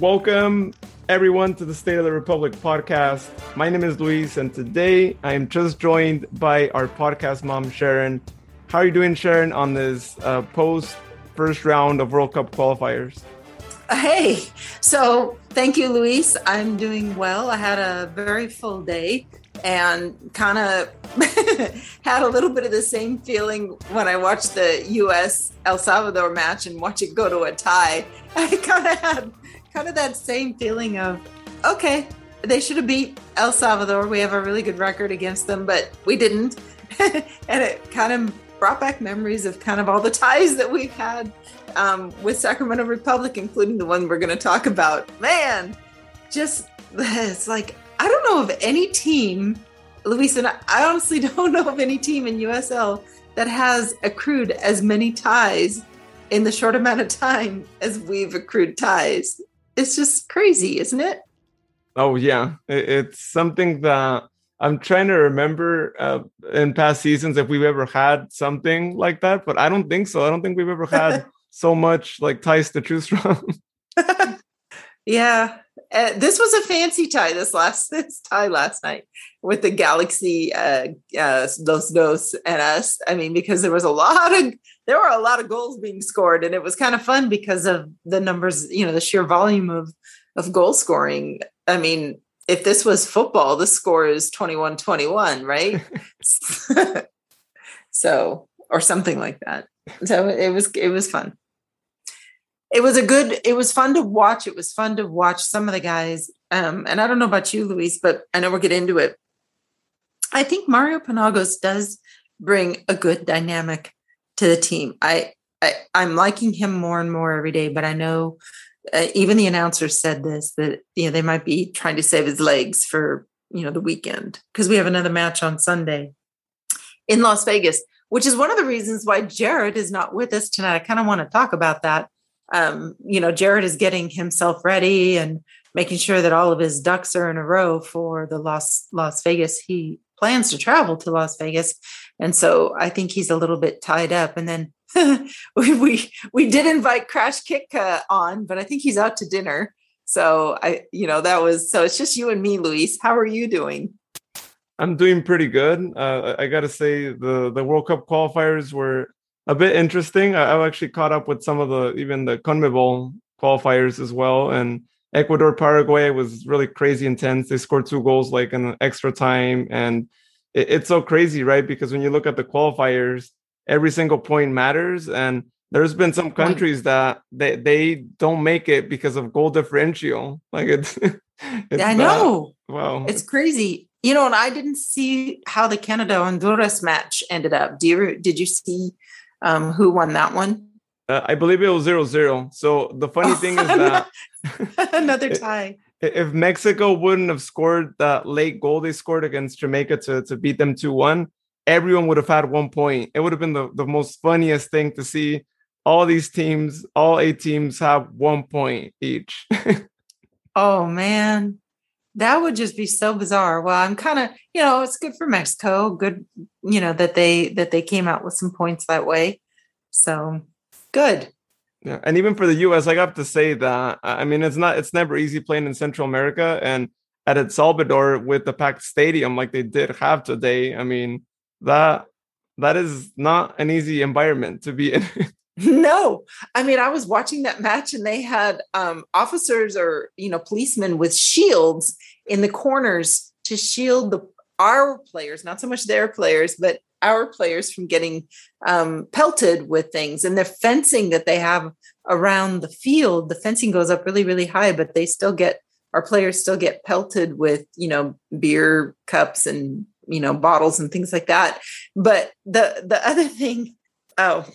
Welcome, everyone, to the State of the Republic podcast. My name is Luis, and today I am just joined by our podcast mom, Sharon. How are you doing, Sharon, on this uh, post first round of World Cup qualifiers? Hey, so thank you, Luis. I'm doing well. I had a very full day and kind of had a little bit of the same feeling when I watched the US El Salvador match and watch it go to a tie. I kind of had kind of that same feeling of, okay, they should have beat El Salvador. We have a really good record against them, but we didn't. and it kind of brought back memories of kind of all the ties that we've had um, with Sacramento Republic, including the one we're going to talk about. Man, just it's like, I don't know of any team, Luis, and I honestly don't know of any team in USL that has accrued as many ties in the short amount of time as we've accrued ties it's just crazy, isn't it? Oh yeah, it's something that I'm trying to remember uh, in past seasons if we've ever had something like that, but I don't think so. I don't think we've ever had so much like ties to choose from. yeah, uh, this was a fancy tie. This last this tie last night with the Galaxy, uh, uh, Dos Dos and us. I mean, because there was a lot of there were a lot of goals being scored, and it was kind of fun because of the numbers. You know, the sheer volume of of goal scoring. I mean, if this was football, the score is 21-21, right? so, or something like that. So it was it was fun it was a good it was fun to watch it was fun to watch some of the guys um, and i don't know about you luis but i know we'll get into it i think mario penagos does bring a good dynamic to the team. I, I i'm liking him more and more every day but i know uh, even the announcer said this that you know they might be trying to save his legs for you know the weekend because we have another match on sunday in las vegas which is one of the reasons why jared is not with us tonight. I kind of want to talk about that. Um, you know, Jared is getting himself ready and making sure that all of his ducks are in a row for the Las Las Vegas. He plans to travel to Las Vegas, and so I think he's a little bit tied up. And then we, we we did invite Crash Kitka on, but I think he's out to dinner. So I, you know, that was so. It's just you and me, Luis. How are you doing? I'm doing pretty good. Uh, I got to say the the World Cup qualifiers were a bit interesting. I, have actually caught up with some of the even the CONMEBOL qualifiers as well, and Ecuador Paraguay was really crazy intense. They scored two goals like in extra time, and it, it's so crazy, right? Because when you look at the qualifiers, every single point matters, and there's been some countries that they they don't make it because of goal differential. Like it's, it's I know. Wow, it's crazy. You know, and I didn't see how the Canada Honduras match ended up. Do you did you see um, who won that one? Uh, I believe it was zero zero. So the funny oh, thing is that another tie. If Mexico wouldn't have scored that late goal they scored against Jamaica to, to beat them 2 1, everyone would have had one point. It would have been the, the most funniest thing to see all these teams, all eight teams have one point each. oh, man. That would just be so bizarre. Well, I'm kind of, you know, it's good for Mexico. Good, you know, that they that they came out with some points that way. So good. Yeah, and even for the U.S., I have to say that I mean it's not it's never easy playing in Central America and at El Salvador with the packed stadium like they did have today. I mean that that is not an easy environment to be in. no, I mean I was watching that match and they had um, officers or you know policemen with shields in the corners to shield the our players, not so much their players, but our players from getting um, pelted with things. And the fencing that they have around the field, the fencing goes up really, really high, but they still get our players still get pelted with you know beer cups and you know bottles and things like that. But the the other thing, oh,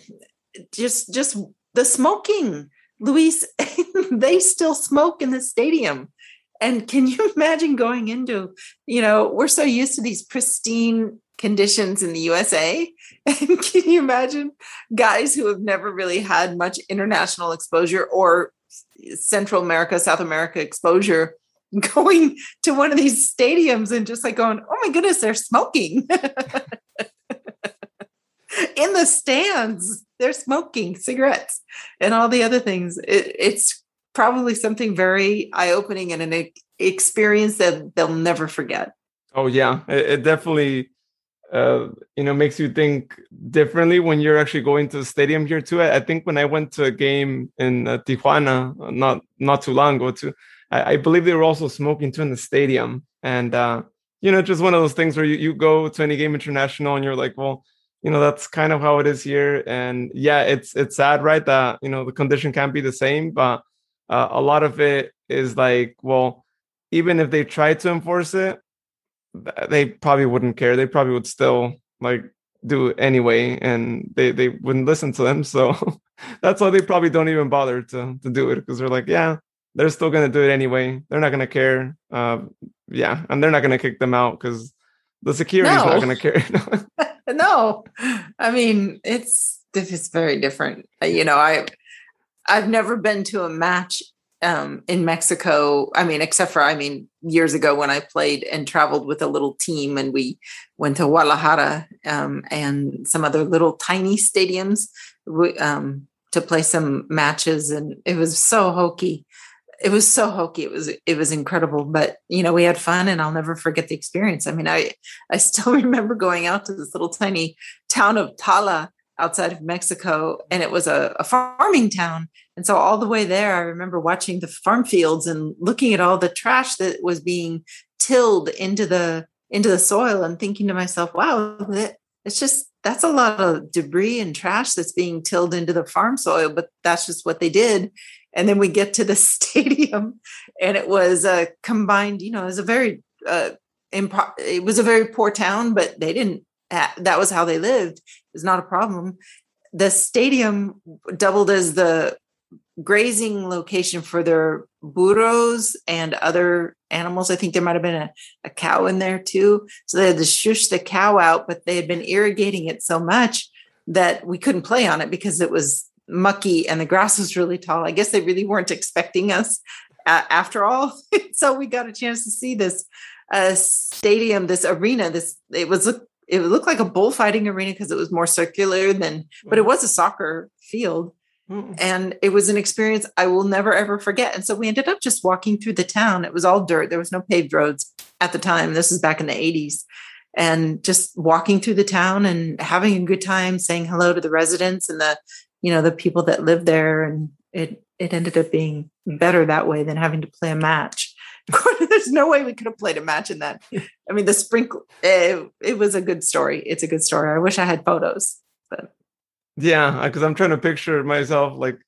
just just the smoking. Luis, they still smoke in the stadium. And can you imagine going into, you know, we're so used to these pristine conditions in the USA. And can you imagine guys who have never really had much international exposure or Central America, South America exposure going to one of these stadiums and just like going, oh my goodness, they're smoking. in the stands, they're smoking cigarettes and all the other things. It, it's probably something very eye-opening and an experience that they'll never forget. Oh yeah, it, it definitely uh, you know makes you think differently when you're actually going to the stadium here too. I, think when I went to a game in uh, Tijuana uh, not not too long ago too, I, I, believe they were also smoking too in the stadium, and uh, you know just one of those things where you, you go to any game international and you're like, well, you know that's kind of how it is here, and yeah, it's it's sad, right? That you know the condition can't be the same, but uh, a lot of it is like, well, even if they try to enforce it, they probably wouldn't care. They probably would still like do it anyway, and they they wouldn't listen to them. So that's why they probably don't even bother to to do it because they're like, yeah, they're still gonna do it anyway. They're not gonna care. Uh, yeah, and they're not gonna kick them out because the security's no. not gonna care. no, I mean it's it's very different. You know, I I've never been to a match um, in Mexico. I mean, except for, I mean, years ago when I played and traveled with a little team and we went to Guadalajara um, and some other little tiny stadiums um, to play some matches. And it was so hokey. It was so hokey. It was it was incredible, but you know we had fun, and I'll never forget the experience. I mean, I I still remember going out to this little tiny town of Tala, outside of Mexico, and it was a, a, farming town. And so all the way there, I remember watching the farm fields and looking at all the trash that was being tilled into the into the soil, and thinking to myself, "Wow, it's just that's a lot of debris and trash that's being tilled into the farm soil." But that's just what they did. And then we get to the stadium, and it was a combined. You know, it was a very uh, it was a very poor town, but they didn't that was how they lived is not a problem the stadium doubled as the grazing location for their burros and other animals. I think there might have been a, a cow in there too. So they had to shush the cow out but they had been irrigating it so much that we couldn't play on it because it was mucky and the grass was really tall. I guess they really weren't expecting us uh, after all. So we got a chance to see this uh, stadium this arena this it was it looked like a bullfighting arena because it was more circular than but it mm. was a soccer field mm. and it was an experience i will never ever forget. And so we ended up just walking through the town. It was all dirt. There was no paved roads at the time. This is back in the 80s and just walking through the town and having a good time saying hello to the residents and the you know the people that live there. And it it ended up being better that way than having to play a match. There's no way we could have played a match in that. I mean, the sprinkle, it, eh, it was a good story. It's a good story. I wish I had photos, yeah, because I'm trying to picture myself like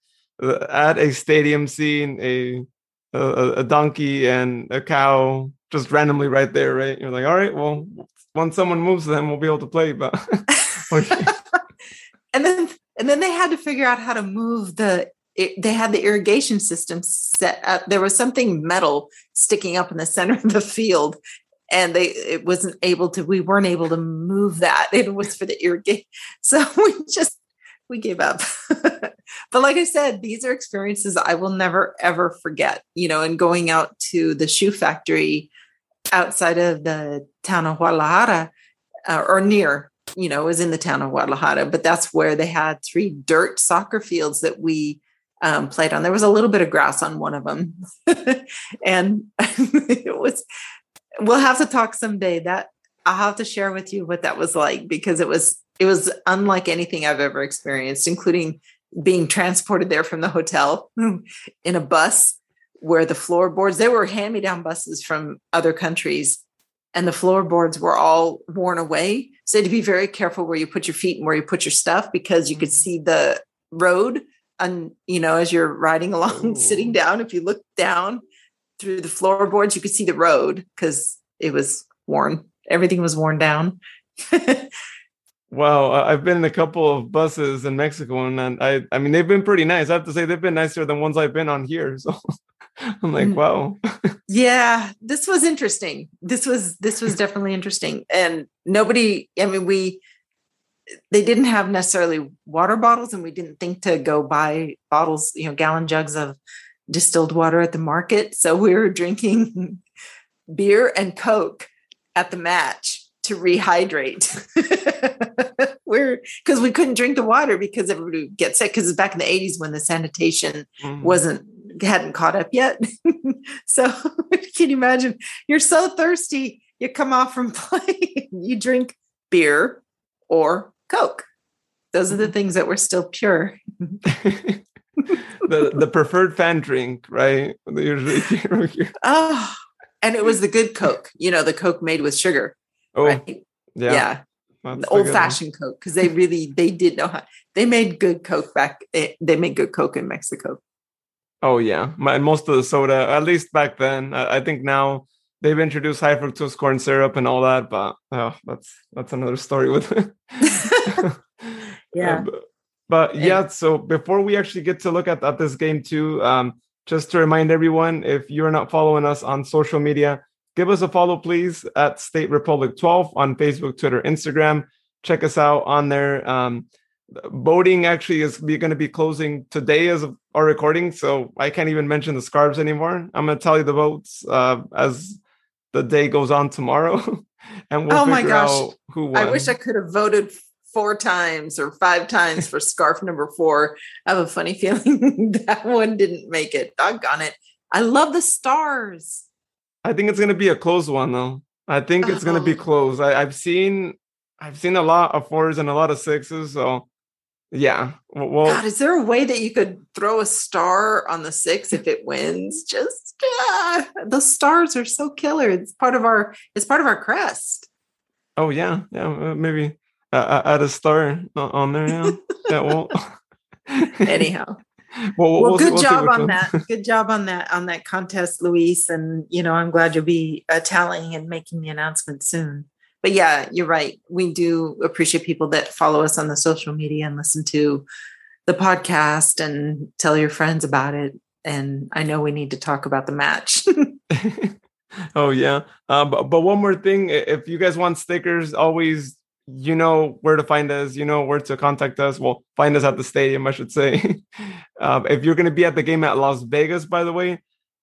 uh, at a stadium seeing a, a, a donkey and a cow just randomly right there, right? You're like, all right, well, once someone moves them, we'll be able to play. But and then and then they had to figure out how to move the it, they had the irrigation system set up. There was something metal sticking up in the center of the field, and they it wasn't able to. We weren't able to move that. It was for the irrigation, so we just we gave up. but like I said, these are experiences I will never ever forget. You know, and going out to the shoe factory outside of the town of Guadalajara uh, or near you know, was in the town of Guadalajara, but that's where they had three dirt soccer fields that we um, played on. There was a little bit of grass on one of them, and it was. We'll have to talk someday. That I'll have to share with you what that was like because it was it was unlike anything I've ever experienced, including being transported there from the hotel in a bus where the floorboards they were hand me down buses from other countries and the floorboards were all worn away so to be very careful where you put your feet and where you put your stuff because you could mm-hmm. see the road and you know as you're riding along Ooh. sitting down if you look down through the floorboards you could see the road because it was worn everything was worn down wow i've been in a couple of buses in mexico and i i mean they've been pretty nice. I have to say they've been nicer than ones i've been on here so i'm like mm. wow. Yeah this was interesting. This was this was definitely interesting and nobody i mean we they didn't have necessarily water bottles and we didn't think to go buy bottles you know gallon jugs of distilled water at the market so we were drinking beer and coke at the match to rehydrate we're because we couldn't drink the water because everybody would get sick because it's back in the 80s when the sanitation mm. wasn't hadn't caught up yet. so can you imagine? You're so thirsty, you come off from play, you drink beer or Coke. Those are the things that were still pure. the the preferred fan drink, right? Usually. oh, and it was the good Coke. You know, the Coke made with sugar. Oh, right? yeah. yeah. That's the old good one. fashioned Coke because they really they did know how they made good Coke back. eh, They made good Coke in Mexico. Oh yeah, My, most of the soda, at least back then. I, I think now they've introduced high fructose corn syrup and all that, but oh, that's that's another story with. Yeah. Uh, but, but yeah, so before we actually get to look at, at this game too, um, just to remind everyone, if you're not following us on social media, give us a follow, please, at State Republic 12 on Facebook, Twitter, Instagram. Check us out on there. Um, voting actually is going to be closing today as of our recording, so I can't even mention the scarves anymore. I'm going to tell you the votes uh, as the day goes on tomorrow, and we'll Oh my figure gosh. out who won. I wish I could have voted four times or five times for scarf number four. I have a funny feeling that one didn't make it. Doggone it. I love the stars. I think it's gonna be a close one though. I think it's gonna be Oh. close. I, I've seen I've seen a lot of fours and a lot of sixes, so yeah. Well, God, is there a way that you could throw a star on the six if it wins? Just ah, the stars are so killer. It's part of our it's part of our crest. oh yeah, yeah, uh, maybe uh, uh, add a star on there. Yeah, yeah. Well, Anyhow. Well, well, good job on that. Good job on that on that contest, Luis. And you know, I'm glad you'll be uh, tallying and making the announcement soon. But yeah, you're right. We do appreciate people that follow us on the social media and listen to the podcast and tell your friends about it. And I know we need to talk about the match. oh yeah. Uh, but but one more thing, if you guys want stickers, always you know where to find us. You know where to contact us. Well, find us at the stadium, I should say. um, if you're going to be at the game at Las Vegas, by the way,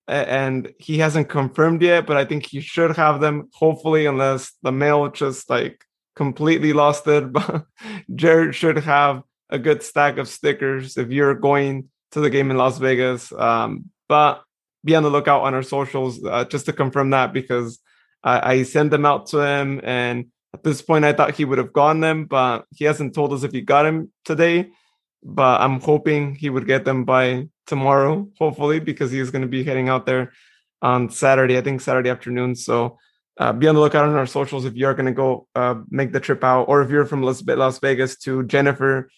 and he hasn't confirmed yet, but I think he should have them. Hopefully, unless the mail just like completely lost it. But Jared should have a good stack of stickers if you're going to the game in Las Vegas. Um, but be on the lookout on our socials uh, just to confirm that because I, I sent them out to him and at this point I thought he would have gotten them, but he hasn't told us if he got him today. But I'm hoping he would get them by tomorrow, hopefully, because he's going to be heading out there on Saturday, I think Saturday afternoon. So uh, be on the lookout on our socials if you're going to go uh, make the trip out, or if you're from Las, Vegas to Jennifer.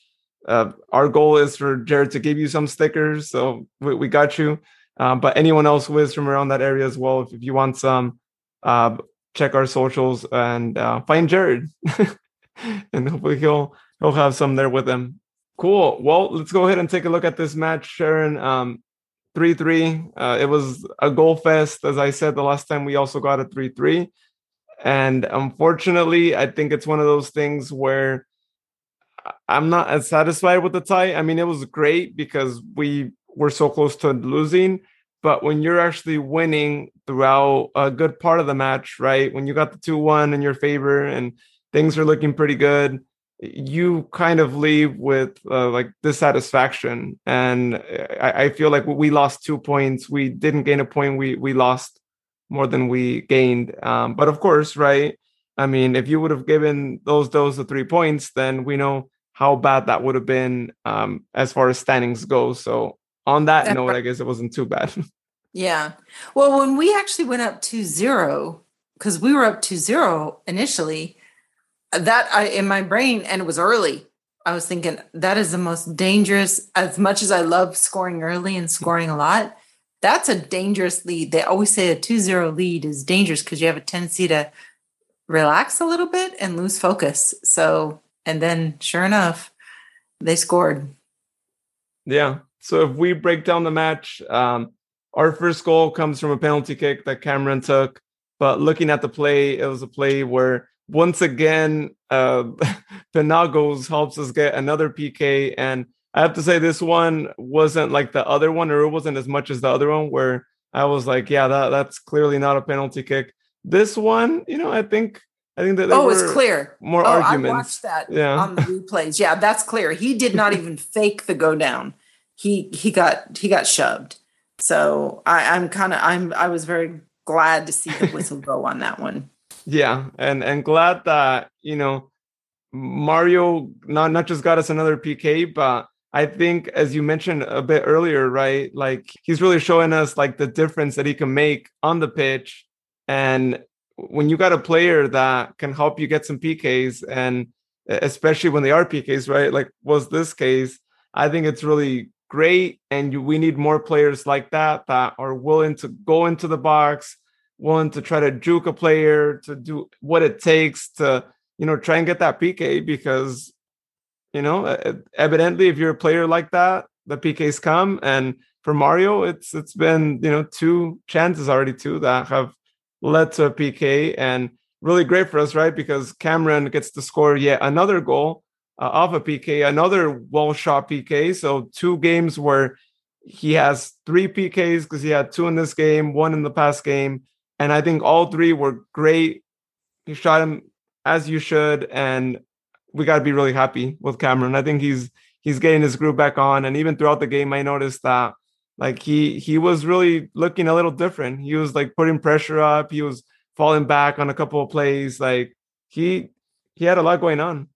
Uh, our goal is for Jared to give you some stickers, so we, we got you. Um, but anyone else who is from around that area as well, if, if you want some, uh, check our socials and uh, find Jared, and hopefully he'll he'll have some there with him. Cool. Well, let's go ahead and take a look at this match, Sharon. Um, three three. Uh, it was a goal fest, as I said the last time. We also got a three three, and unfortunately, I think it's one of those things where I'm not as satisfied with the tie. I mean, it was great because we were so close to losing, but when you're actually winning throughout a good part of the match, right? When you got the 2 1 in your favor and things are looking pretty good, you kind of leave with uh, like dissatisfaction. And I, I feel like we lost two points. We didn't gain a point. We, we lost more than we gained. Um, but of course, right? I mean, if you would have given those those the three points, then we know how bad that would have been um, as far as standings go. So on that That's note, right. I guess it wasn't too bad. Yeah. Well, when we actually went up to zero, because we were up to zero initially, that I in my brain, and it was early. I was thinking that is the most dangerous. As much as I love scoring early and scoring a lot, that's a dangerous lead. They always say a 2-0 lead is dangerous because you have a tendency to relax a little bit and lose focus. So, and then sure enough, they scored. yeah. So if we break down the match, um, our first goal comes from a penalty kick that Cameron took. But looking at the play, it was a play where once again, uh, Penagos helps us get another PK. And I have to say, this one wasn't like the other one, or it wasn't as much as the other one, where I was like, yeah, that, that's clearly not a penalty kick. This one, you know, I think, I think that Oh, it's clear. more oh, arguments. I watched that Yeah. on the replays. Yeah, that's clear. He did not even fake the go down. He he got he got shoved. So I, I'm kind of I'm I was very glad to see the whistle go on that one. Yeah, and and glad that you know Mario not not just got us another PK, but I think as you mentioned a bit earlier, right? Like he's really showing us like the difference that he can make on the pitch. And when you got a player that can help you get some PKs and especially when they are PKs, right? Like was this case, I think it's really great. And you, we need more players like that that are willing to go into the box, willing to try to juke a player, to do what it takes to, you know, try and get that PK because, you know, evidently if you're a player like that, the PKs come. And for Mario, it's it's been, you know, two chances already two that have led to a PK and really great for us, right? Because Cameron gets to score yet another goal uh, off a PK, another well shot PK. So two games where he has three PKs because he had two in this game, one in the past game, and I think all three were great. He shot him as you should, and we got to be really happy with Cameron. I think he's he's getting his groove back on, and even throughout the game, I noticed that like he he was really looking a little different. He was like putting pressure up. He was falling back on a couple of plays. Like he he had a lot going on.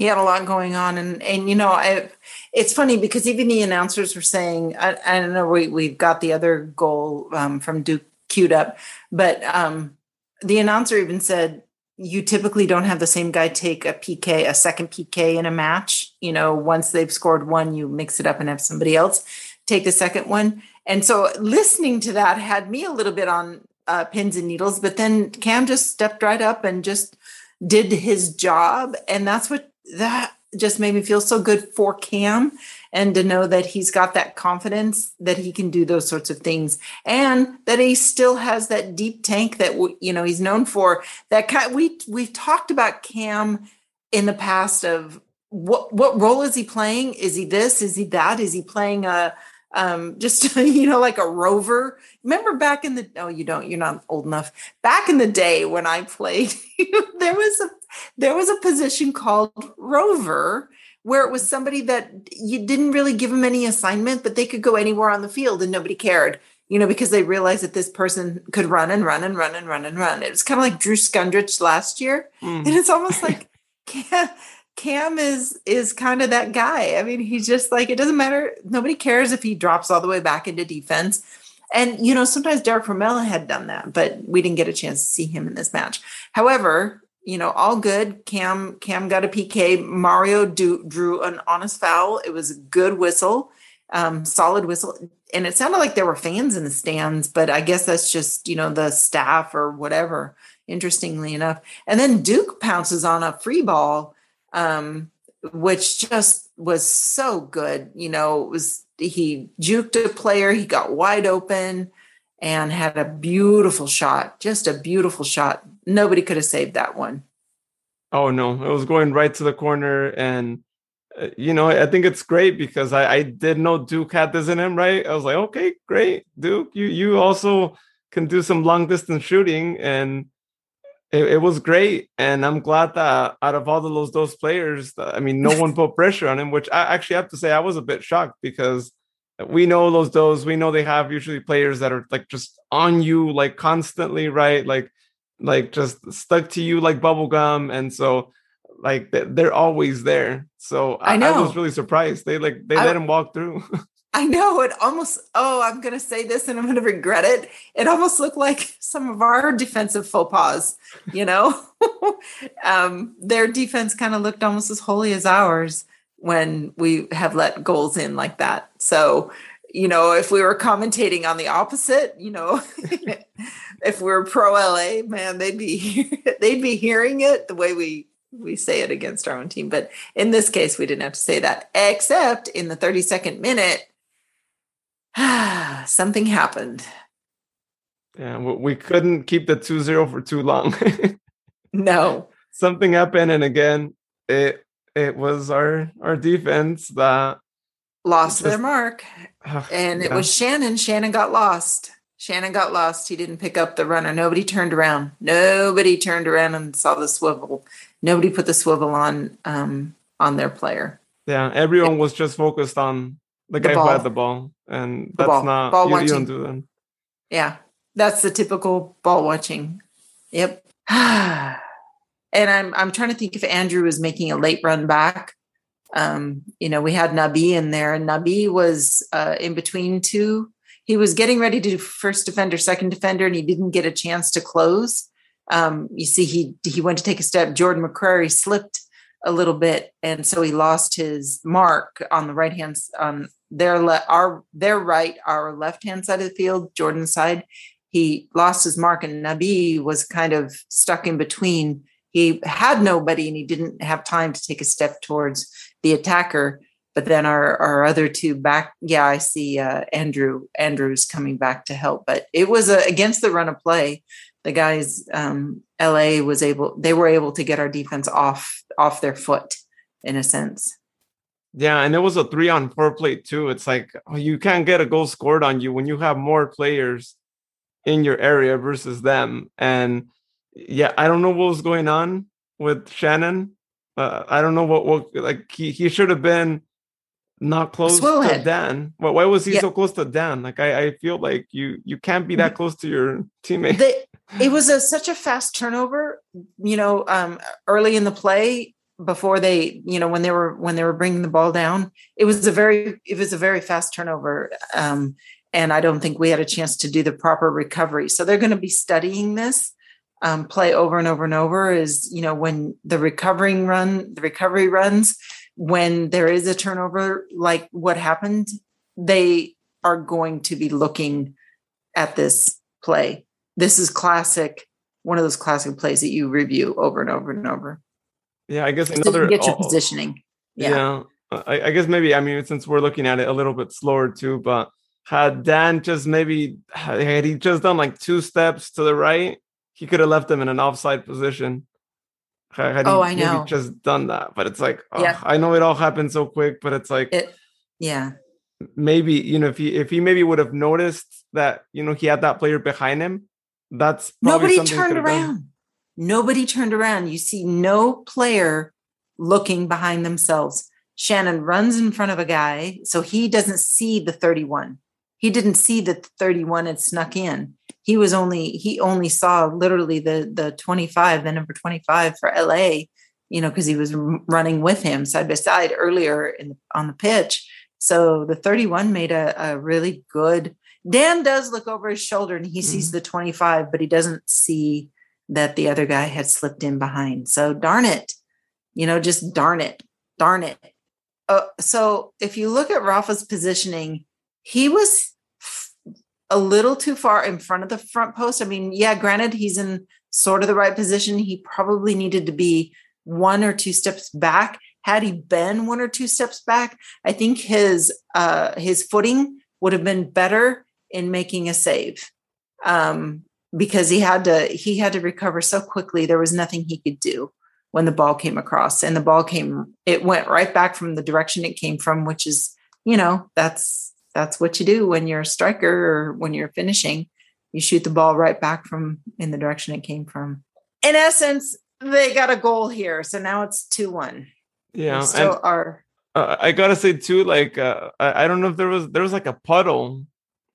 He had a lot going on, and and you know, I it's funny because even the announcers were saying, I, I don't know, we we've got the other goal um, from Duke queued up, but um, the announcer even said you typically don't have the same guy take a PK, a second PK in a match. You know, once they've scored one, you mix it up and have somebody else take the second one. And so listening to that had me a little bit on uh, pins and needles. But then Cam just stepped right up and just did his job, and that's what that just made me feel so good for Cam and to know that he's got that confidence that he can do those sorts of things and that he still has that deep tank that you know he's known for that kind we we've talked about Cam in the past of what what role is he playing? Is he this? Is he that? Is he playing a um, just you know like a rover. Remember back in the oh you don't you're not old enough. Back in the day when i played there was a there was a position called rover where it was somebody that you didn't really give them any assignment but they could go anywhere on the field and nobody cared you know because they realized that this person could run and run and run and run and run. It was kind of like drew skundrich last year. Mm. and it's almost like Cam is is kind of that guy. I mean, he's just like it doesn't matter. Nobody cares if he drops all the way back into defense. And you know, sometimes Derek Romella had done that, but we didn't get a chance to see him in this match. However, you know, all good. Cam Cam got a PK. Mario do, drew an honest foul. It was a good whistle, um, solid whistle, and it sounded like there were fans in the stands. But I guess that's just you know the staff or whatever. Interestingly enough, and then Duke pounces on a free ball um, which just was so good. You know, it was he juked a player, he got wide open and had a beautiful shot, just a beautiful shot. Nobody could have saved that one. Oh no, it was going right to the corner and uh, you know, I think it's great because I, I did know Duke had this in him, right? I was like, okay, great, Duke. You you also can do some long distance shooting, and it, it, was great, and I'm glad that out of all of those those players, I mean, no one put pressure on him. Which I actually have to say, I was a bit shocked because we know those those we know they have usually players that are like just on you like constantly, right? Like like just stuck to you like bubble gum, and so like they're always there. So I, I, I was really surprised. They like they I, let him walk through. I know it almost, oh, I'm going to say this and I'm going to regret it. It almost looked like some of our defensive faux pas, you know? um, their defense kind of looked almost as holy as ours when we have let goals in like that. So, you know, if we were commentating on the opposite, you know, if we are pro LA, man, they'd be they'd be hearing it the way we we say it against our own team. But in this case, we didn't have to say that, except in the 32nd minute, something happened. Yeah, we couldn't keep the 2-0 for too long. no. Something happened and again it it was our our defense that lost just, their mark. Uh, and yeah. it was Shannon. Shannon got lost. Shannon got lost. He didn't pick up the runner. Nobody turned around. Nobody turned around and saw the swivel. Nobody put the swivel on um, on their player. Yeah, everyone was just focused on the guy who had the ball, and that's ball. not ball you, watching. you don't do that. Yeah, that's the typical ball watching. Yep. and I'm I'm trying to think if Andrew was making a late run back. Um, you know, we had Nabi in there, and Nabi was uh, in between two. He was getting ready to do first defender, second defender, and he didn't get a chance to close. Um, you see, he he went to take a step. Jordan McCrary slipped a little bit, and so he lost his mark on the right hand on their le- our their right, our left hand side of the field, Jordan's side. He lost his mark, and Nabi was kind of stuck in between. He had nobody, and he didn't have time to take a step towards the attacker. But then our our other two back, yeah, I see uh, Andrew Andrews coming back to help. But it was against the run of play. The guys, um, LA was able, they were able to get our defense off off their foot in a sense. Yeah, and it was a three on four play too. It's like oh, you can't get a goal scored on you when you have more players in your area versus them. And yeah, I don't know what was going on with Shannon. Uh, I don't know what what like he, he should have been not close to Dan. Well, why was he yeah. so close to Dan? Like I, I feel like you you can't be that close to your teammate. The, it was a, such a fast turnover. You know, um, early in the play, before they you know when they were when they were bringing the ball down it was a very it was a very fast turnover um, and i don't think we had a chance to do the proper recovery. So they're going to be studying this um, play over and over and over is you know when the recovering run the recovery runs when there is a turnover like what happened they are going to be looking at this play. This is classic one of those classic plays that you review over and over and over yeah, I guess another get your positioning. Yeah. yeah I, I, guess maybe I mean since we're looking at it a little bit slower too, but had Dan just maybe had he just done like two steps to the right, he could have left him in an offside position. Had oh, I know. just done that, but it's like oh, yeah. I know it all happened so quick, but it's like it, yeah. Maybe you know if he if he maybe would have noticed that you know he had that player behind him, that's nobody turned around. Nobody turned around. You see no player looking behind themselves. Shannon runs in front of a guy, so he doesn't see the 31. He didn't see that the 31 had snuck in. He was only he only saw literally the the 25, the number 25 for LA, you know, because he was running with him side by side earlier in on the pitch. So the 31 made a, a really good. Dan does look over his shoulder and he mm-hmm. sees the 25, but he doesn't see that the other guy had slipped in behind. So darn it, you know, just darn it, darn it. Uh, so if you look at Rafa's positioning, he was a little too far in front of the front post. I mean, yeah, granted, he's in sort of the right position. He probably needed to be one or two steps back. Had he been one or two steps back, I think his uh, his footing would have been better in making a save. Um, because he had to he had to recover so quickly there was nothing he could do when the ball came across. And the ball came it went right back from the direction it came from which is you know that's that's what you do when you're a striker or when you're finishing. You shoot the ball right back from in the direction it came from. In essence they got a goal here so now it's 2-1 yeah so are uh, i gotta say too like uh, I, I don't know if there was there was like a puddle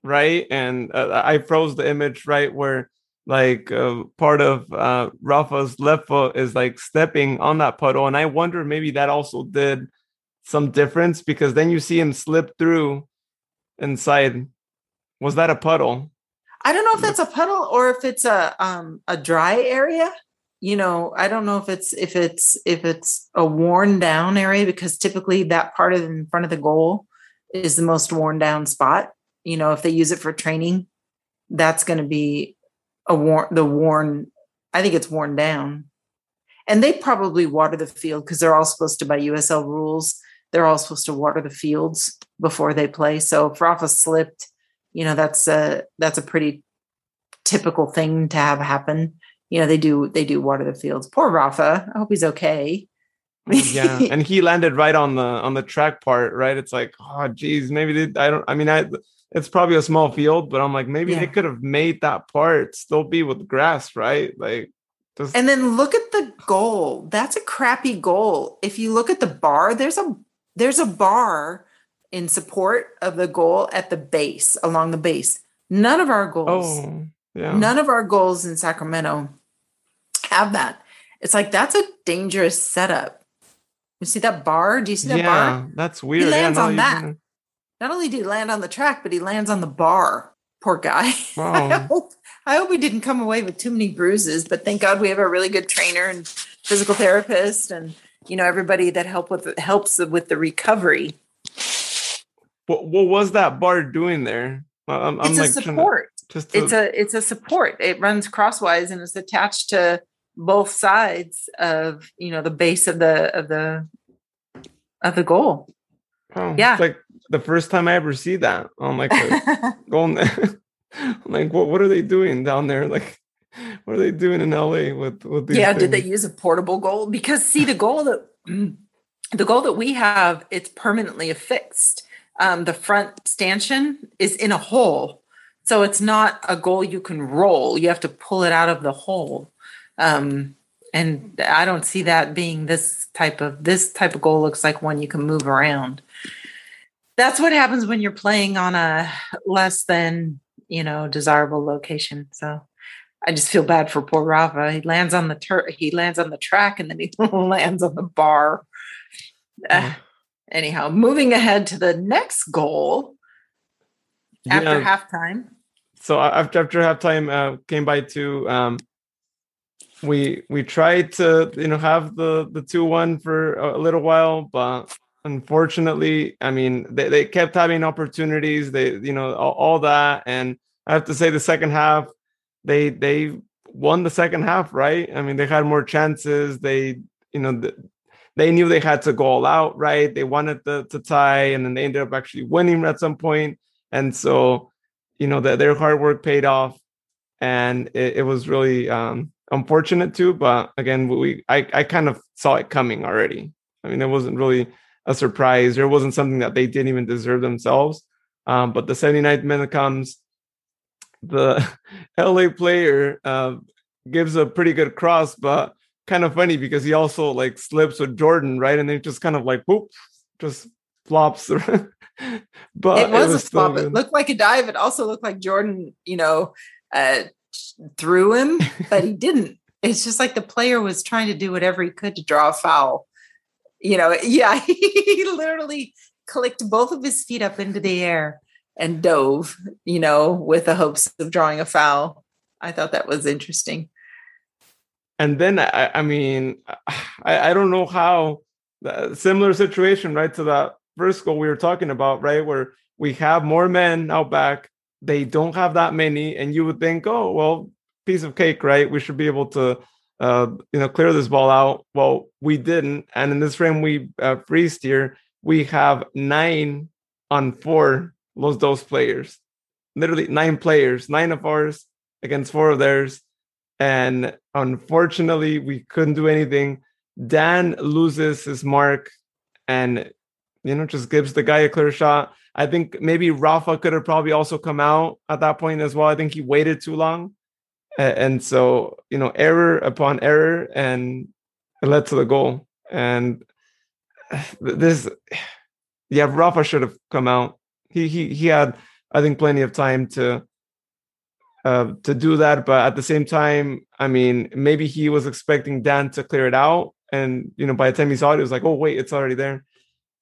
right? And uh, I froze the image right where like uh, part of uh, Rafa's left foot is like stepping on that puddle, and I wonder maybe that also did some difference because then you see him slip through inside. Was that a puddle? I don't know if that's a puddle or if it's a um a dry area. You know, I don't know if it's if it's if it's a worn down area because typically that part of in front of the goal is the most worn down spot you know if they use it for training that's going to be a worn the worn i think it's worn down. And they probably water the field because they're all supposed to by usl rules they're all supposed to water the fields before they play. So if rafa slipped you know that's a that's a pretty typical thing to have happen. You know they do they do water the fields. Poor rafa. I hope he's okay. Yeah and he landed right on the on the track part right? It's like oh geez maybe they, i don't i mean i it's probably a small field, but I'm like, maybe yeah. they could have made that part still be with grass, right? Like, just... and then look at the goal. That's a crappy goal. If you look at the bar, there's a there's a bar in support of the goal at the base, along the base. None of our goals, Oh, yeah. none of our goals in Sacramento have that. It's like that's a dangerous setup. You see that bar? Do you see that yeah, bar? that's weird. He lands yeah, now on that. Not only did he land on the track, but he lands on the bar. Poor guy. I hope I hope he didn't come away with too many bruises, but thank God we have a really good trainer and physical therapist and you know everybody that help with helps with the recovery. What, what was that bar doing there? I'm, I'm it's like a to- support. just to, It's a it's a support. It runs crosswise and it's attached to both sides of you know the base of the of the of the goal. oh, yeah. Like the first time I ever see that. On like a going like what what are they doing down there? Like what are they doing in LA with with these yeah did they use a portable goal? Because see the goal that the goal that we have it's permanently affixed. Um, the front stanchion is in a hole. So it's not a goal you can roll. You have to pull it out of the hole. Um, and i don't see that being this type of this type of goal looks like one you can move around that's what happens when you're playing on a less than you know desirable location so I just feel bad for poor Rafa. He lands on the tur- he lands on the track and then he lands on the bar. Uh, anyhow, moving ahead to the next goal after Yeah. halftime. so after after halftime uh, came by two um we we tried to you know have the the two one for a little while but unfortunately i mean they, they kept having opportunities they you know all, all that and i have to say the second half they they won the second half right? I mean they had more chances they you know th- they knew they had to go all out right? They wanted to, to tie and then they ended up actually winning at some point and so you know that their hard work paid off and it, it was really um unfortunate too but again we I, I kind of saw it coming already. I mean it wasn't really a surprise there wasn't something that they didn't even deserve themselves um but the 79th minute comes the la player uh, gives a pretty good cross but kind of funny because he also like slips with jordan right and then just kind of like whoop just flops but it was, a flop. It looked like a dive. It also looked like Jordan, you know, uh, threw him, but he didn't. It's just like the player was trying to do whatever he could to draw a foul. You know, yeah, he literally clicked both of his feet up into the air and dove, you know, with the hopes of drawing a foul. I thought that was interesting. and then I, I mean, I, I don't know how the similar situation, right, to that first goal we were talking about, right, where we have more men out back, they don't have that many, and you would think, oh, well, piece of cake, right? We should be able to, uh, you know, clear this ball out. Well, we didn't, and in this frame we uh, freezed here, we have nine on four Los Dos players, literally nine players, nine of ours against four of theirs. And unfortunately we couldn't do anything. Dan loses his mark and you know just gives the guy a clear shot. I think maybe rafa could have probably also come out at that point as well. I think he waited too long and so you know error upon error and it led to the goal and this yeah rafa should have come out he he he had i think plenty of time to uh, to do that. But at the same time, I mean, maybe he was expecting Dan to clear it out, and you know, by the time he saw it, it was like, oh wait, it's already there.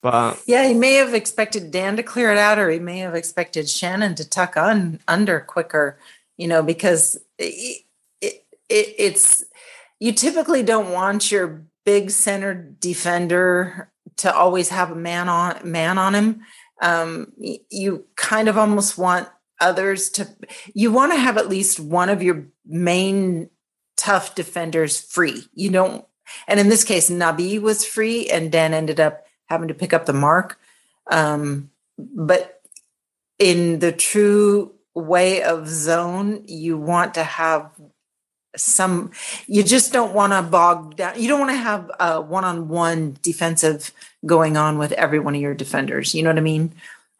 But Yeah, he may have expected Dan to clear it out, or he may have expected Shannon to tuck on under quicker. You know, because it, it, it, it's you typically don't want your big center defender to always have a man on man on him. Um, you kind of almost want others to. You want to have at least one of your main tough defenders free. You don't. And in this case, Nabi was free, and Dan ended up having to pick up the mark. Um, but in the true way of zone, you want to have some, you just don't want to bog down. You don't want to have a one on one defensive going on with every one of your defenders. You know what I mean?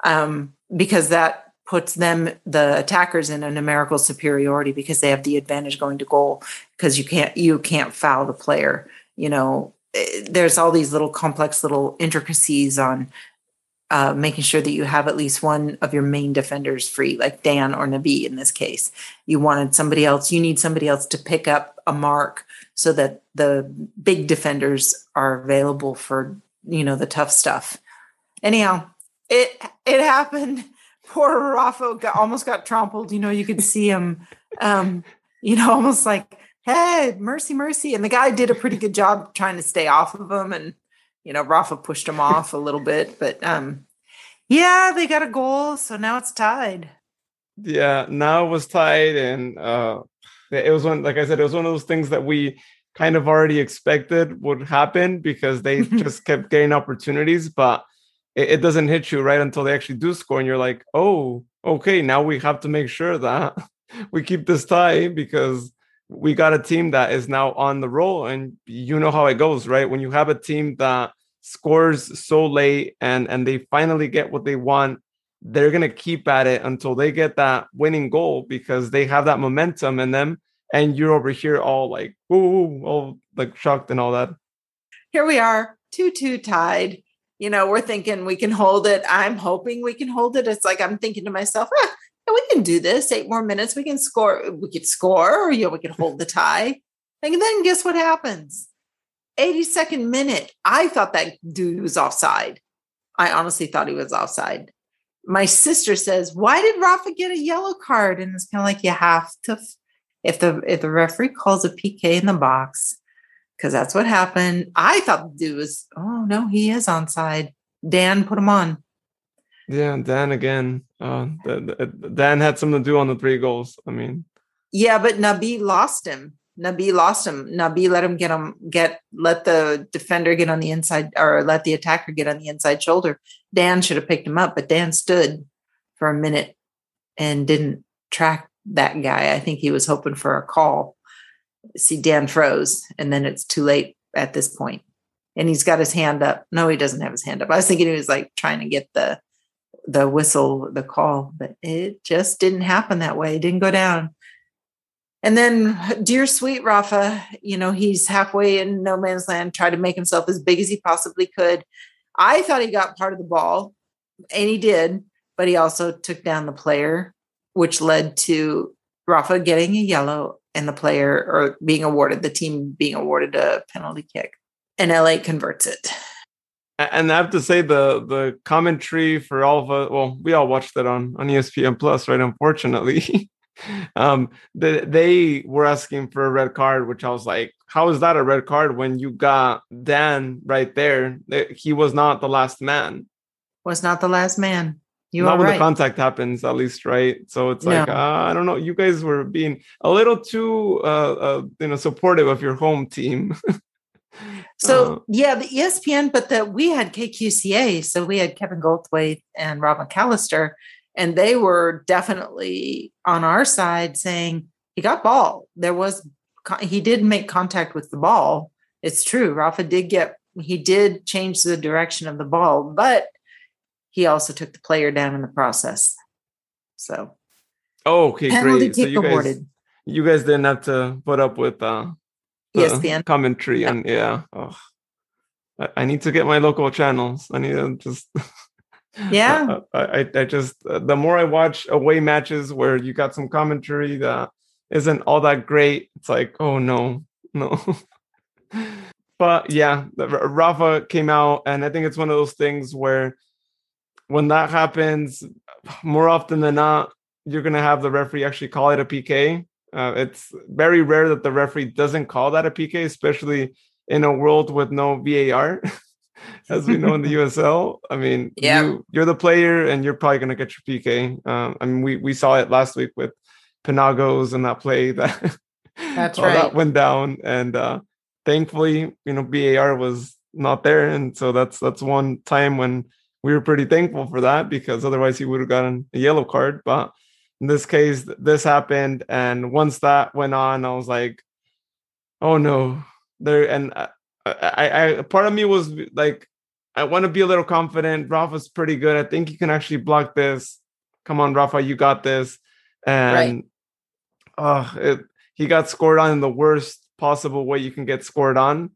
Um, because that puts them, the attackers, in a numerical superiority because they have the advantage going to goal because you can't, you can't foul the player. You know, eh, there's all these little complex little intricacies on uh, making sure that you have at least one of your main defenders free, like Dan or Nabi in this case. You wanted somebody else, you need somebody else to pick up a mark so that the big defenders are available for, you know, the tough stuff. Anyhow, it it happened. Poor Rafa got, almost got trampled. You know, you could see him, um, you know, almost like, hey, mercy, mercy. And the guy did a pretty good job trying to stay off of him and you know, Rafa pushed him off a little bit, but um, yeah, they got a goal, so now it's tied. Yeah, now it was tied, and uh, it was one, like I said, it was one of those things that we kind of already expected would happen because they just kept getting opportunities, but it, it doesn't hit you right until they actually do score, and you're like, oh, okay, now we have to make sure that we keep this tie because we got a team that is now on the roll and you know how it goes right? When you have a team that scores so late and and they finally get what they want they're going to keep at it until they get that winning goal because they have that momentum in them and you're over here all like whoa, all like shocked and all that. Here we are 2-2 tied. You know we're thinking we can hold it. I'm hoping we can hold it. It's like i'm thinking to myself ah, we can do this. Eight more minutes. We can score. We could score, or you know, we could hold the tie. And then guess what happens? 82nd minute. I thought that dude was offside. I honestly thought he was offside. My sister says, "Why did Rafa get a yellow card?" And it's kind of like you have to, if the if the referee calls a PK in the box, because that's what happened. I thought the dude was, oh no, he is onside. Dan put him on. Yeah, Dan again. Uh, Dan had something to do on the three goals. I mean, yeah, but Nabi lost him. Nabi lost him. Nabi let him get him get let the defender get on the inside or let the attacker get on the inside shoulder. Dan should have picked him up, but Dan stood for a minute and didn't track that guy. I think he was hoping for a call. See, Dan froze, and then it's too late at this point. And he's got his hand up. No, he doesn't have his hand up. I was thinking he was like trying to get the the whistle, the call, but it just didn't happen that way. It didn't go down. And then, dear sweet Rafa, you know, he's halfway in no man's land, tried to make himself as big as he possibly could. I thought he got part of the ball, and he did, but he also took down the player, which led to Rafa getting a yellow and the player or being awarded, the team being awarded a penalty kick. And LA converts it and I have to say the the commentary for all of us. Well, we all watched it on on ESPN Plus, right? Unfortunately, um, the, they were asking for a red card, which I was like, "How is that a red card when you got Dan right there? He was not the last man. Was not the last man. You not when right. the contact happens, at least, right? So it's like uh, I don't know. You guys were being a little too, uh, uh you know, supportive of your home team. So uh, yeah, the ESPN, but that we had KQCA, so we had Kevin Goldthwaite and Rob McAllister, and they were definitely on our side saying he got ball. There was he did make contact with the ball. It's true. Rafa did get he did change the direction of the ball, but he also took the player down in the process. So oh, okay, great. So you guys, you guys didn't have to put up with uh ESPN commentary yeah. and yeah. Oh, I, I, need to get my local channels. I need to just yeah. I, I, I just uh, the more I watch away matches where you got some commentary that isn't all that great, it's like oh no no. but yeah, Rafa came out, and I think it's one of those things where when that happens, more often than not, you're gonna have the referee actually call it a PK uh, it's very rare that the referee doesn't call that a PK, especially in a world with no VAR, as we know in the USL. I mean, yeah. you, you're the player, and you're probably going to get your PK. Um, I mean, we we saw it last week with Penagos and that play that that's right that went down, and uh, thankfully, you know, VAR was not there, and so that's that's one time when we were pretty thankful for that because otherwise he would have gotten a yellow card, but in this case this happened and once that went on i was like oh no. There and I, I, I part of me was like i want to be a little confident. Rafa's pretty good. I think you can actually block this. Come on rafa you got this. And right. uh it, he got scored on in the worst possible way you can get scored on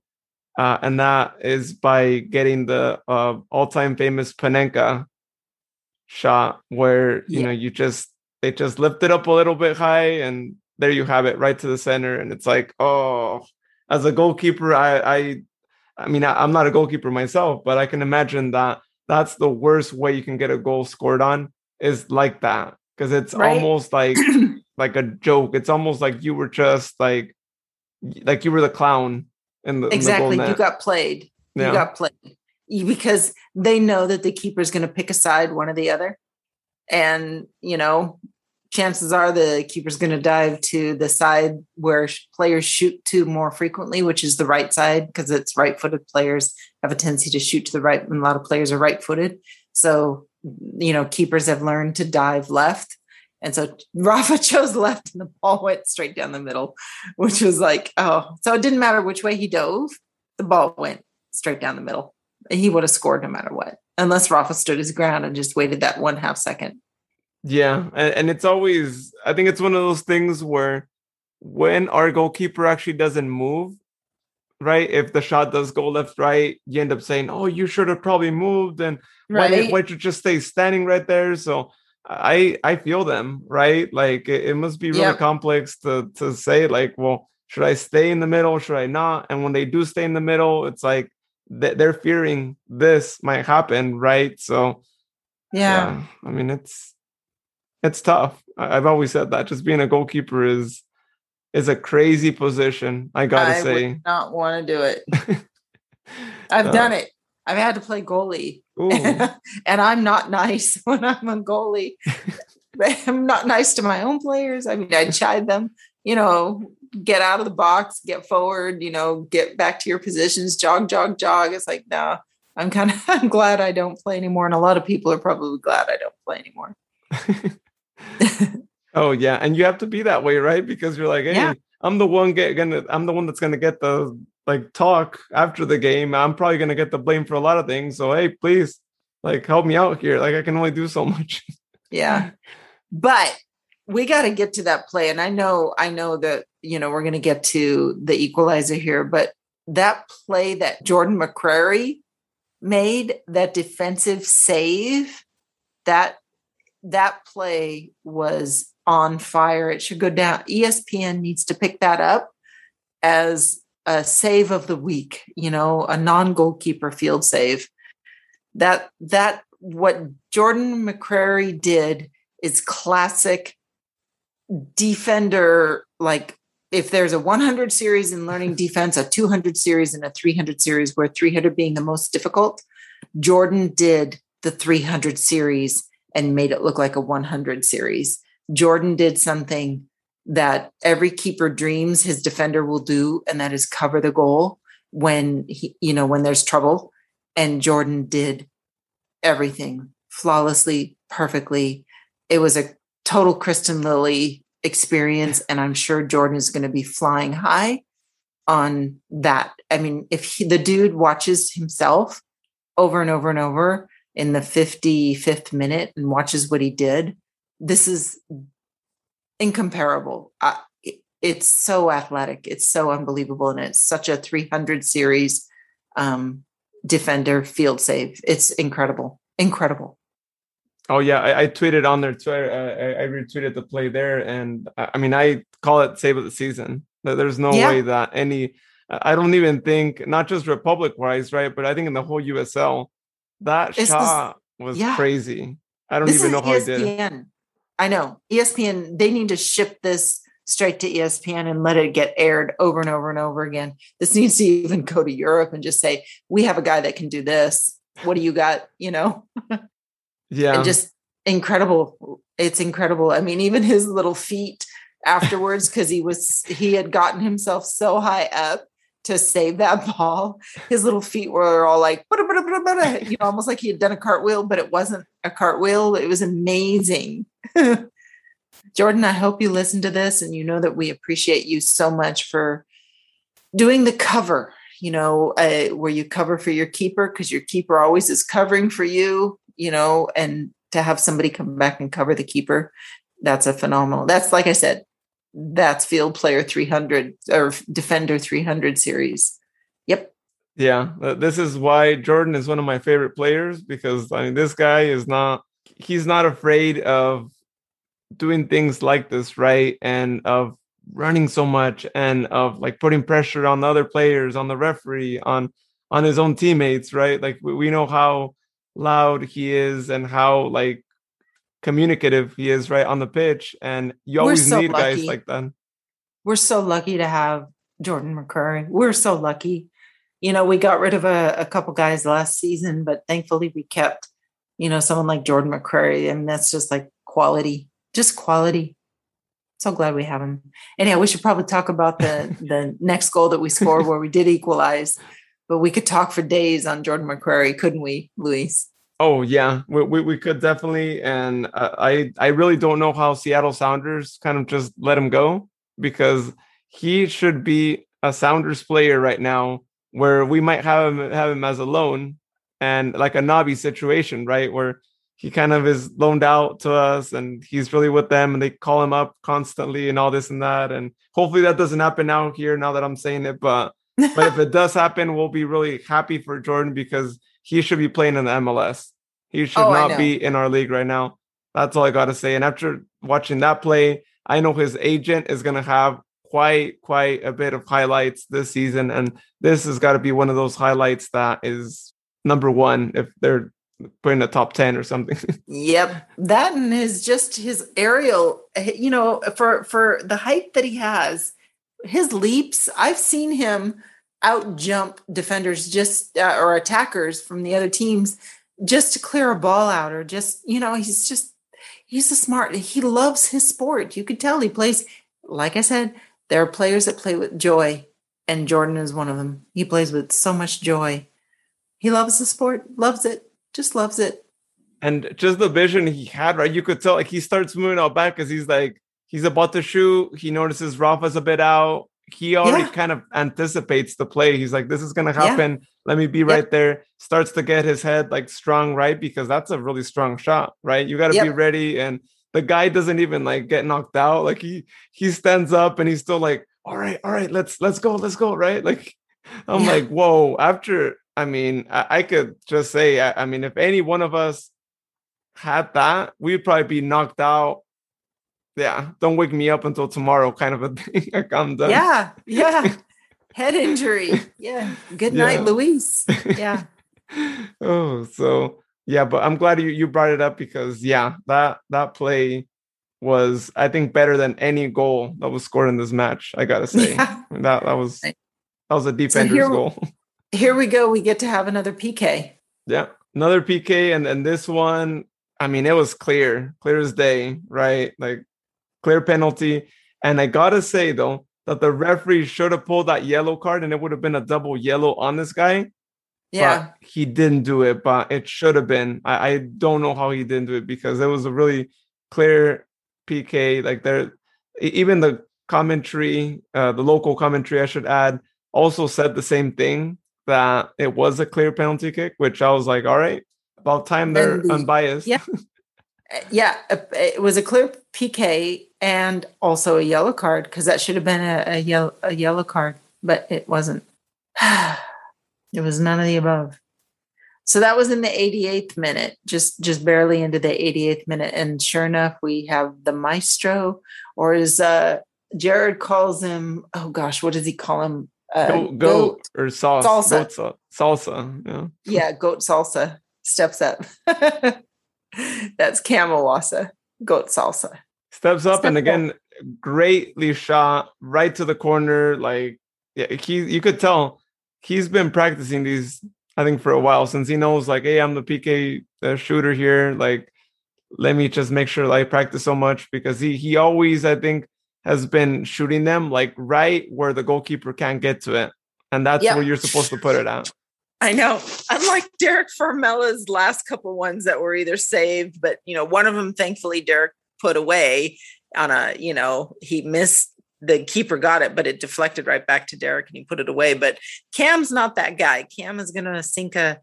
uh, and that is by getting the uh, all-time famous Panenka shot, where you Yeah. know you just they just lift it up a little bit high, and there you have it, right to the center, and it's like, oh, as a goalkeeper, I I, I mean, I, I'm not a goalkeeper myself, but I can imagine that that's the worst way you can get a goal scored on is like that because it's Right. almost like like a joke. It's almost like you were just like like you were the clown in the in the exactly. You got played. Yeah. You got played because they know that the keeper's going to pick a side, one or the other, and you know, chances are the keeper's going to dive to the side where players shoot to more frequently, which is the right side, because it's right-footed players have a tendency to shoot to the right, and a lot of players are right-footed. So, you know, keepers have learned to dive left. And so Rafa chose left and the ball went straight down the middle, which was like, oh, so it didn't matter which way he dove, the ball went straight down the middle. He would have scored no matter what, unless Rafa stood his ground and just waited that one half second. Yeah, and, and it's always I think it's one of those things where when our goalkeeper actually doesn't move, right? If the shot does go left, right, you end up saying, "Oh, you should have probably moved," and why did why did you just stay standing right there? So I I feel them, right? Like it, it must be really Yep. complex to to say like, well, should I stay in the middle? Should I not? And when they do stay in the middle, it's like they're fearing this might happen, right? So Yeah. I mean, it's it's tough. I've always said that. Just being a goalkeeper is is a crazy position. I gotta I say. would not want to do it. I've Uh, done it. I've had to play goalie. And I'm not nice when I'm a goalie. I'm not nice to my own players. I mean, I chide them, you know, get out of the box, get forward, you know, get back to your positions, jog, jog, jog. It's like, no, I'm kind of I'm glad I don't play anymore. And a lot of people are probably glad I don't play anymore. oh yeah, and you have to be that way, right? Because you're like, hey, Yeah. I'm the one get gonna I'm the one that's gonna get the like talk after the game. I'm probably gonna get the blame for a lot of things. So hey, please, like help me out here. Like I can only do so much. Yeah. But we got to get to that play. And I know, I know that, you know, we're going to get to the equalizer here, but that play that Jordan McCrary made, that defensive save, that that play was on fire. It should go down. ESPN needs to pick that up as a save of the week, you know, a non-goalkeeper field save. That that what Jordan McCrary did is classic defender like if there's a 100 series in learning defense, a 200 series, and a 300 series, where 300 being the most difficult, Jordan did the 300 series and made it look like a 100 series. Jordan did something that every keeper dreams his defender will do, and that is cover the goal when he, you know, when there's trouble. And Jordan did everything flawlessly, perfectly. It was a total Kristine Lilly experience, and I'm sure Jordan is going to be flying high on that. I mean, if he, the dude watches himself over and over and over in the 55th minute and watches what he did, this is incomparable. It- it's so athletic. It's so unbelievable. And it's such a 300 series um, defender field save. It's incredible. Incredible. Oh yeah, I, I tweeted on there too. I, I, I retweeted the play there, and I, I mean I call it save of the season. There's no Yeah. way that any. I don't even think not just Republic wise, right? But I think in the whole USL, that This is- shot was yeah. crazy. I don't this even know how he did it. ESPN. I know. ESPN, they need to ship this straight to ESPN and let it get aired over and over and over again. This needs to even go to Europe and just say, we have a guy that can do this. What do you got? You know, Yeah, and just incredible. It's incredible. I mean, even his little feet afterwards, because he was he had gotten himself so high up to save that ball. His little feet were all like, you know, almost like he had done a cartwheel, but it wasn't a cartwheel. It was amazing. Jordan, I hope you listen to this and you know that we appreciate you so much for doing the cover, you know, uh, where you cover for your keeper because your keeper always is covering for you, you know, and to have somebody come back and cover the keeper, that's a phenomenal. That's like I said, that's field player 300 or defender 300 series. Yep. Yeah, this is why Jordan is one of my favorite players because I mean this guy is not he's not afraid of doing things like this, right? And of running so much and of like putting pressure on the other players, on the referee, on on his own teammates, right? Like we, we know how loud he is and how like communicative he is right on the pitch and you always so need lucky. guys like that. We're so lucky to have jordan McCrary. We're so lucky. You know we got rid of a, a couple guys last season but thankfully we kept you know someone like jordan McCrary and that's just like quality just quality. So glad we have him. Anyhow we should probably talk about the the next goal that we scored where we did equalize but we could talk for days on jordan McCrary, couldn't we luis? Oh yeah, we, we, we could definitely, and uh, I I really don't know how Seattle Sounders kind of just let him go because he should be a Sounders player right now, where we might have him have him as a loan and like a Nabi situation, right, where he kind of is loaned out to us and he's really with them and they call him up constantly and all this and that. And hopefully that doesn't happen now here now that I'm saying it, but but if it does happen, we'll be really happy for Jordan because he should be playing in the MLS. He should oh, not be in our league right now. That's all I got to say. And after watching that play, I know his agent is going to have quite quite a bit of highlights this season and this has got to be one of those highlights that is number 1 if they're putting the top 10 or something. yep. That and his just his aerial you know for for the height that he has his leaps I've seen him out jump defenders just uh, or attackers from the other teams just to clear a ball out or just you know he's just he's a smart he loves his sport. You could tell he plays like i said there are players that play with joy and jordan is one of them. He plays with so much joy. He loves the sport loves it just loves it. And just the vision he had right? You could tell like he starts moving out back because he's like he's about to shoot he notices rafa's a bit out he already yeah. kind of anticipates the play. He's like, this is gonna happen. Yeah. Let me be right there. Starts to get his head like strong, right? Because that's a really strong shot, right? You gotta yep. be ready. And the guy doesn't even like get knocked out. Like he he stands up and he's still like, all right, all right, let's let's go, let's go, right? Like I'm yeah. like, whoa, after I mean, I, I could just say, I, I mean, if any one of us had that, we'd probably be knocked out yeah, don't wake me up until tomorrow, kind of a thing. I'm done. Yeah, yeah. Head injury. Yeah. Good night. Luis. Yeah. oh, so yeah, but I'm glad you you brought it up because yeah, that that play was I think better than any goal that was scored in this match. I gotta say yeah. that that was that was a defender's so here, goal. Here we go. We get to have another PK. Yeah, another PK, and and this one, I mean, it was clear, clear as day, right? Like clear penalty. And I gotta say though that the referee should have pulled that yellow card, and it would have been a double yellow on this guy. Yeah, he didn't do it, but it should have been. I, I don't know how he didn't do it because it was a really clear PK. Like there, even the commentary, uh, the local commentary, I should add, also said the same thing that it was a clear penalty kick, which I was like, all right, about time they're the, unbiased. Yeah. yeah, it was a clear PK and also a yellow card because that should have been a, a, yellow a yellow card, but it wasn't. it was none of the above. So that was in the 88th minute, just just barely into the 88th minute, and sure enough, we have the maestro, or as uh, Jared calls him. Oh gosh, what does he call him? Uh, goat, goat, or sauce, salsa. Goat, salsa. Yeah. yeah, goat salsa steps up. That's Cam Iwasa, goat salsa. Steps up and again, up. greatly shot right to the corner. Like yeah, he you could tell he's been practicing these, I think, for a while since he knows, like, hey, I'm the PK uh, shooter here. Like, let me just make sure I practice so much because he he always, I think, has been shooting them like right where the goalkeeper can't get to it. And that's yep. where you're supposed to put it at. I know. Unlike Derek Farmella's last couple ones that were either saved, but you know, one of them thankfully Derek put away on a, you know, he missed the keeper got it, but it deflected right back to Derek and he put it away. But Cam's not that guy. Cam is gonna sink a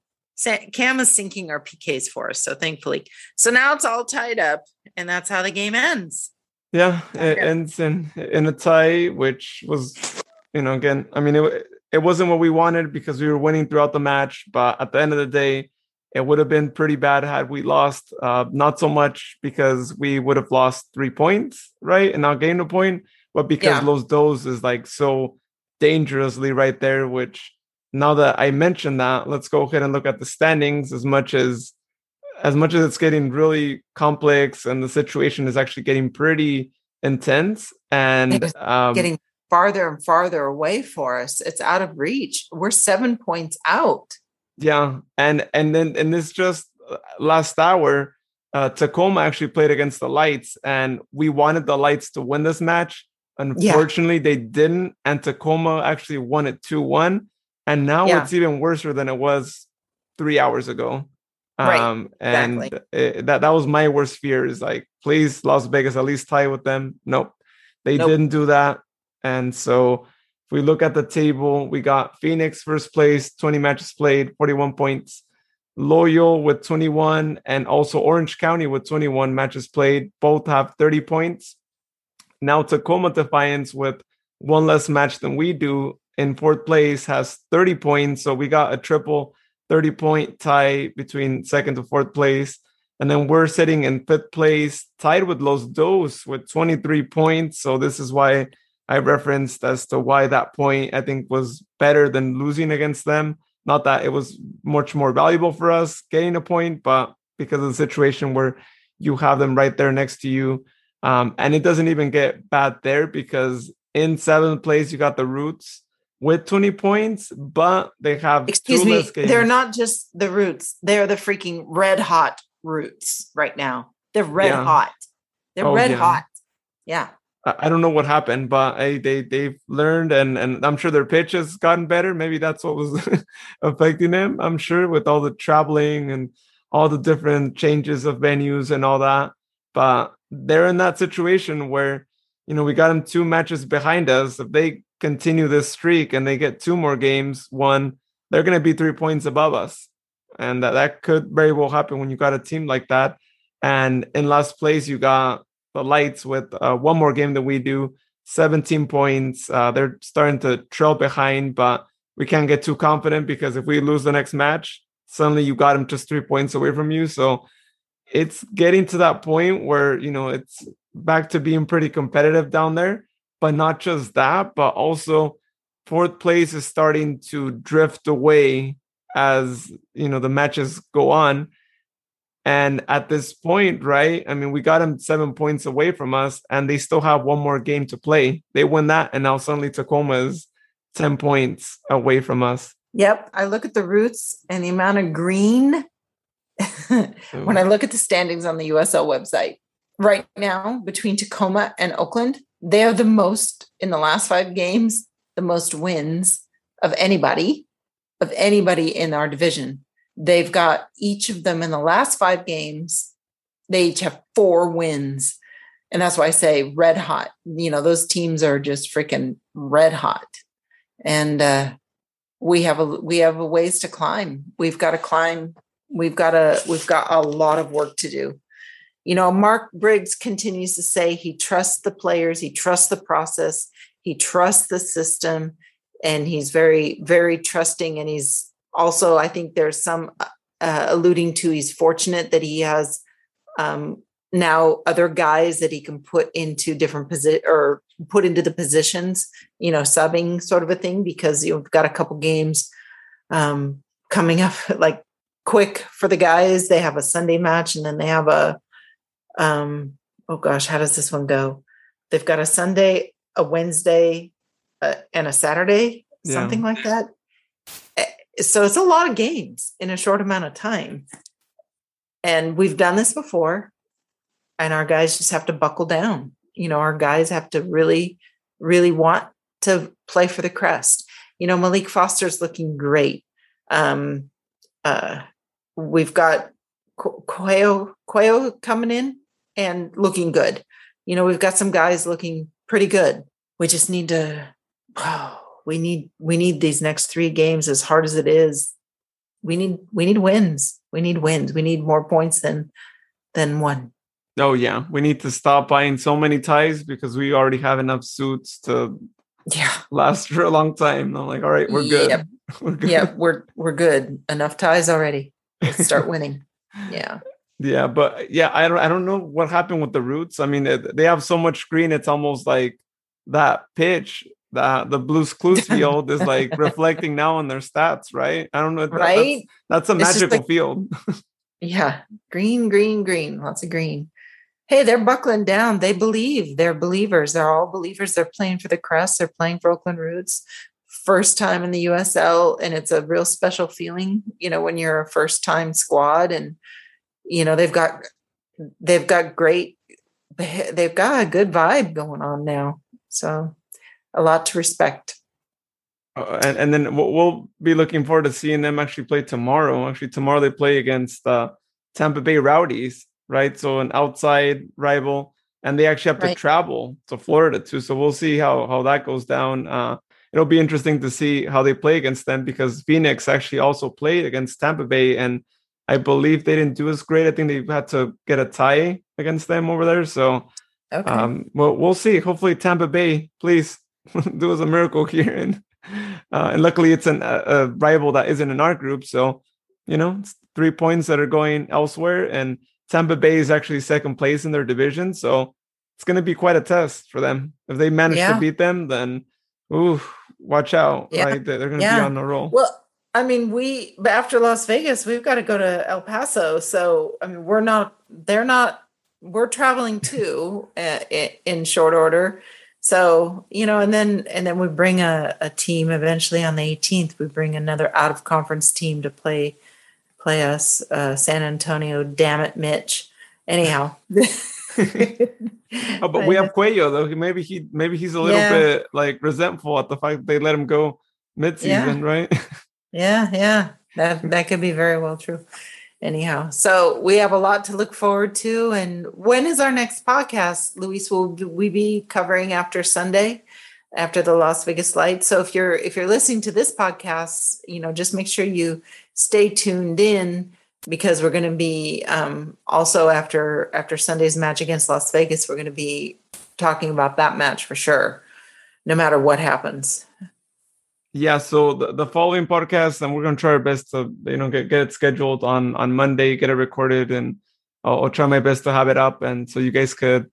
Cam is sinking our PKs for us. So thankfully. So now it's all tied up, and that's how the game ends. Yeah, it ends in in a tie, which was, you know, again, I mean, it it wasn't what we wanted because we were winning throughout the match. But at the end of the day, it would have been pretty bad had we lost. Uh, not so much because we would have lost three points, right, and not gained a point, but because Yeah. Los Dos is like so dangerously right there. Which now that I mentioned that, let's go ahead and look at the standings. As much as as much as it's getting really complex and the situation is actually getting pretty intense and um, Getting farther and farther away for us. It's out of reach. We're seven points out. Yeah, and and then and this just uh, last hour, uh, Tacoma actually played against the Lights, and we wanted the Lights to win this match. Unfortunately, they didn't, and Tacoma actually won it two one, and now Yeah. it's even worse than it was three hours ago. Right, Um, and exactly. it- that that was my worst fear is like, please, Las Vegas, at least tie with them. Nope, they Nope. didn't do that, and so if we look at the table, we got Phoenix first place, 20 matches played, 41 points. Loyal with 21, and also Orange County with 21 matches played. Both have 30 points. Now Tacoma Defiance with one less match than we do in fourth place has 30 points. So we got a triple 30 point tie between second to fourth place. And then we're sitting in fifth place, tied with Los Dos with 23 points. So this is why I referenced as to why that point I think was better than losing against them. Not that it was much more valuable for us getting a point, but because of the situation where you have them right there next to you. Um, and it doesn't even get bad there because in seventh place, you got the Roots with 20 points, but they have Excuse me. They're not just the roots. They're the freaking red hot roots right now. They're red Yeah. hot. They're Oh, red yeah. hot. Yeah. I don't know what happened, but I, they they've learned, and and I'm sure their pitch has gotten better. Maybe that's what was affecting them. I'm sure with all the traveling and all the different changes of venues and all that. But they're in that situation where you know we got them two matches behind us. If they continue this streak and they get two more games, one they're going to be three points above us, and that that could very well happen when you got a team like that. And in last place, you got the lights with uh, one more game than we do 17 points. Uh, they're starting to trail behind but we can't get too confident because if we lose the next match suddenly you got them just three points away from you. So it's getting to that point where you know it's back to being pretty competitive down there but not just that but also fourth place is starting to drift away as you know the matches go on and at this point, right? I mean, we got them seven points away from us, and they still have one more game to play. They win that, and now suddenly Tacoma is 10 points away from us. Yep. I look at the roots and the amount of green when I look at the standings on the USL website right now between Tacoma and Oakland, they're the most in the last five games, the most wins of anybody, of anybody in our division. They've got each of them in the last five games, they each have four wins. And that's why I say red hot. You know, those teams are just freaking red hot. And uh we have a we have a ways to climb. We've got to climb we've got a we've got a lot of work to do you know mark briggs continues to say he trusts the players he trusts the process he trusts the system and he's very very trusting and he's also i think there's some uh, alluding to he's fortunate that he has um, now other guys that he can put into different position or put into the positions you know subbing sort of a thing because you've got a couple games um, coming up like quick for the guys. They have a Sunday match and then they have a um oh gosh, how does this one go? They've got a Sunday, a Wednesday, uh, and a Saturday, Yeah. something like that. So it's a lot of games in a short amount of time. And we've done this before and our guys just have to buckle down. You know, our guys have to really really want to play for the crest. You know, Maalique Foster's looking great. Um uh we've got Qu- Quayo Quayo coming in and looking good. You know, we've got some guys looking pretty good. We just need to we need we need these next 3 games as hard as it is. We need we need wins. We need wins. We need more points than than one. Oh, yeah. We need to stop buying so many ties because we already have enough suits to Yeah. last for a long time. I'm like, all right, we're good. Yep. we're good. Yeah, we're we're good. Enough ties already. Let's start winning. Yeah. Yeah, but yeah, I don't I don't know what happened with the roots. I mean, they have so much green, it's almost like that pitch that the Blues Clues field is like reflecting now on their stats, right? I don't know. that- Right? That's, that's a magical like- field. Yeah. Green, green, green. Lots of green. Hey, they're buckling down. They believe. They're believers. They're all believers. They're playing for the crest. They're playing for Oakland Roots. First time in the USL, and it's a real special feeling, you know, when you're a first time squad and you know, they've got they've got great they've got a good vibe going on now. So a lot to respect. Uh, and, and then we'll, be looking forward to seeing them actually play tomorrow. Actually, tomorrow they play against uh, Tampa Bay Rowdies, right? So an outside rival, and they actually have to Right. travel to Florida too. So we'll see how how that goes down. Uh, it'll be interesting to see how they play against them because Phoenix actually also played against Tampa Bay, and I believe they didn't do as great. I think they had to get a tie against them over there. So Okay. um, well, we'll see. Hopefully, Tampa Bay, please do was a miracle here, and uh, and luckily, it's an, a, a rival that isn't in our group. So, you know, it's three points that are going elsewhere, and Tampa Bay is actually second place in their division. So it's going to be quite a test for them. If they manage Yeah. to beat them, then ooh, watch out, Yeah. right? They're, going to Yeah. be on the roll. Well, I mean, we but after Las Vegas, we've got to go to El Paso. So I mean, we're not. They're not. We're traveling too uh, in short order. So you know, and then and then we bring a, a team eventually on the 18th. We bring another out of conference team to play play us. Uh, San Antonio. Damn it, Mitch. Anyhow. Oh, but we have Cuello though. Maybe he maybe he's a little Yeah. bit like resentful at the fact that they let him go mid-season, right? Yeah, yeah. That that could be very well true. Anyhow, so we have a lot to look forward to. And when is our next podcast, Luis? Will we be covering after Sunday, after the Las Vegas Lights? So if you're if you're listening to this podcast, you know, just make sure you stay tuned in because we're going to be um, also after after Sunday's match against Las Vegas, we're going to be talking about that match for sure, no matter what happens. Yeah, so the, the following podcast, and we're gonna try our best to you know get, get it scheduled on on Monday, get it recorded, and I'll, I'll try my best to have it up, and so you guys could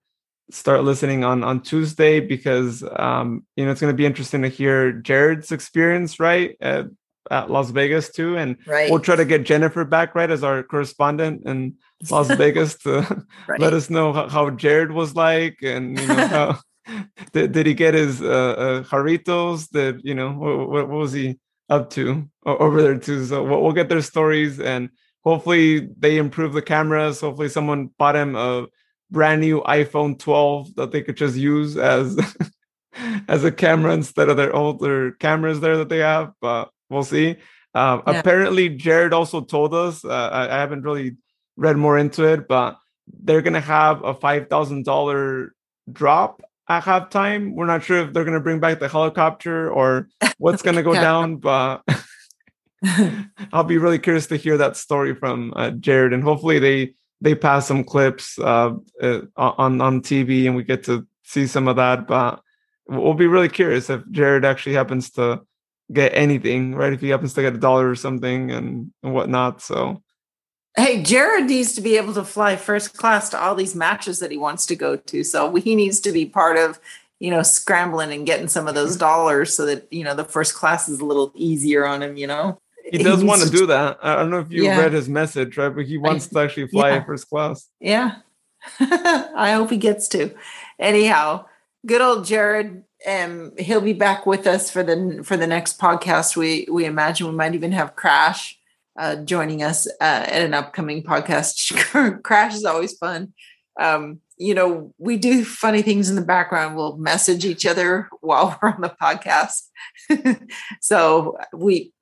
start listening on on Tuesday because um you know it's gonna be interesting to hear Jared's experience right at, at Las Vegas too, and Right. we'll try to get Jennifer back right as our correspondent in Las Vegas to Right. let us know how, how Jared was like, and you know how did, did he get his uh, uh Jarritos? Did you know what, what was he up to over there too? So we'll, we'll get their stories, and hopefully they improve the cameras. Hopefully someone bought him a brand new iPhone 12 that they could just use as as a camera instead of their older cameras there that they have. But we'll see. Um, Yeah. Apparently, Jared also told us. Uh, I, I haven't really read more into it, but they're gonna have a five thousand dollar drop at halftime. We're not sure if they're gonna bring back the helicopter or what's gonna go Yeah. down, but I'll be really curious to hear that story from uh, Jared, and hopefully they they pass some clips uh, uh, on on TV, and we get to see some of that. But we'll be really curious if Jared actually happens to get anything, right? If he happens to get a dollar or something and, and whatnot. So Hey, Jared needs to be able to fly first class to all these matches that he wants to go to. So he needs to be part of, you know, scrambling and getting some of those dollars so that, you know, the first class is a little easier on him, you know? he does want to do that. I don't know if you Yeah. read his message, right? But he wants to actually fly yeah. first class. Yeah. I hope he gets to. Anyhow, good old Jared. Um, he'll be back with us for the for the next podcast. We we imagine we might even have Crash uh, joining us uh, at an upcoming podcast. Crash is always fun. Um, you know, we do funny things in the background. We'll message each other while we're on the podcast. so we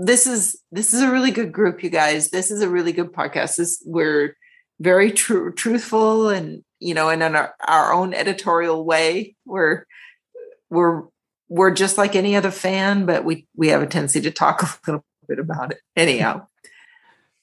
this is this is a really good group, you guys. This is a really good podcast. This we're very truthful and you know and in our, our own editorial way we're we're we're just like any other fan but we we have a tendency to talk a little bit about it anyhow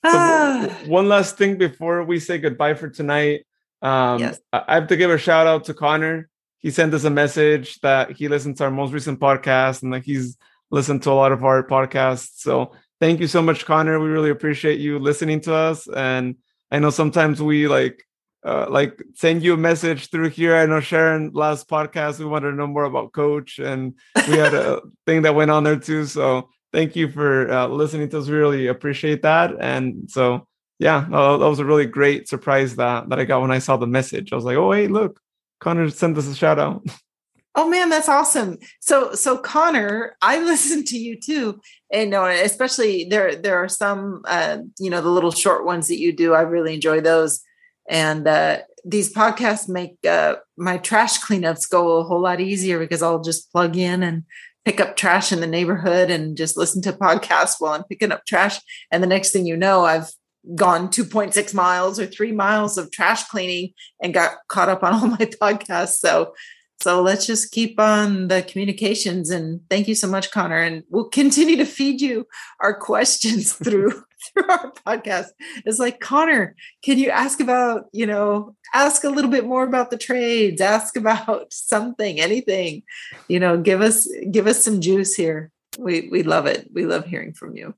So Ah, one last thing before we say goodbye for tonight. Um, Yes. I I have to give a shout out to Connor. he sent us a message that he listened to our most recent podcast and that he's listened to a lot of our podcasts. So thank you so much, Connor. We really appreciate you listening to us. And I know sometimes we like uh, like send you a message through here. I know Sharon last podcast we wanted to know more about Coach, and we had a thing that went on there too. So thank you for uh, listening to us. We really appreciate that. And so yeah, that was a really great surprise that that I got when I saw the message. I was like, oh hey, look, Connor sent us a shout out. Oh man, that's awesome. So so Connor, I listened to you too. And know, especially there there are some uh, you know, the little short ones that you do. I really enjoy those. And uh these podcasts make uh my trash cleanups go a whole lot easier because I'll just plug in and pick up trash in the neighborhood and just listen to podcasts while I'm picking up trash. And the next thing you know, I've gone 2.6 miles or three miles of trash cleaning and got caught up on all my podcasts. So so let's just keep on the communications. And thank you so much, Connor. And we'll continue to feed you our questions through through our podcast. It's like, Connor, can you ask about, you know, ask a little bit more about the trades, ask about something, anything, you know, give us give us some juice here. We we love it. We love hearing from you.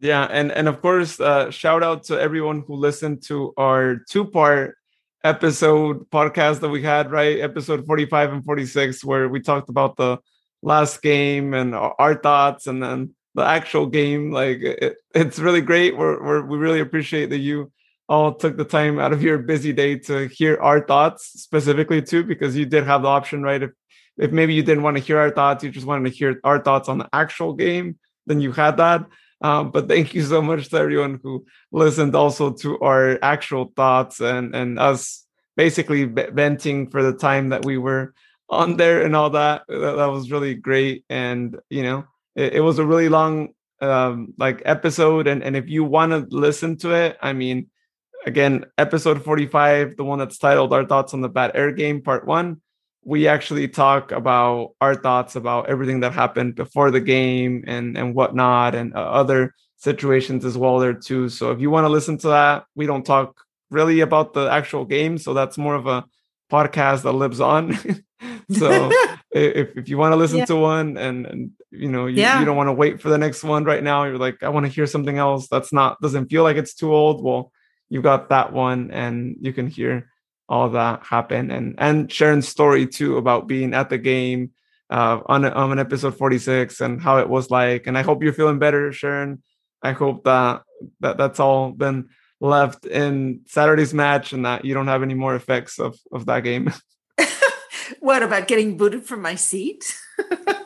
Yeah, and and of course, uh, shout out to everyone who listened to our two part episode podcast that we had, right? Episode 45 and 46, where we talked about the last game and our thoughts and then the actual game. Like it, it's really great. We're, we're, we really appreciate that you all took the time out of your busy day to hear our thoughts specifically too, because you did have the option, right? If if maybe you didn't want to hear our thoughts, you just wanted to hear our thoughts on the actual game, then you had that. Um, but thank you so much to everyone who listened also to our actual thoughts and and us basically venting for the time that we were on there and all that. That, that was really great, and you know, it, it was a really long um, like episode. And and if you want to listen to it, I mean, again, episode forty five, the one that's titled "Our Thoughts on the Bad Air Game" Part One we actually talk about our thoughts about everything that happened before the game and and whatnot and uh, other situations as well there too so if you want to listen to that we don't talk really about the actual game so that's more of a podcast that lives on so if, if you want to listen yeah. to one and, and you know you, yeah. you don't want to wait for the next one right now you're like i want to hear something else that's not doesn't feel like it's too old well you got that one and you can hear all that happened and and Sharon's story too about being at the game uh, on on an episode 46 and how it was like. And I hope you're feeling better, Sharon. I hope that that that's all been left in Saturday's match and that you don't have any more effects of of that game. what about getting booted from my seat?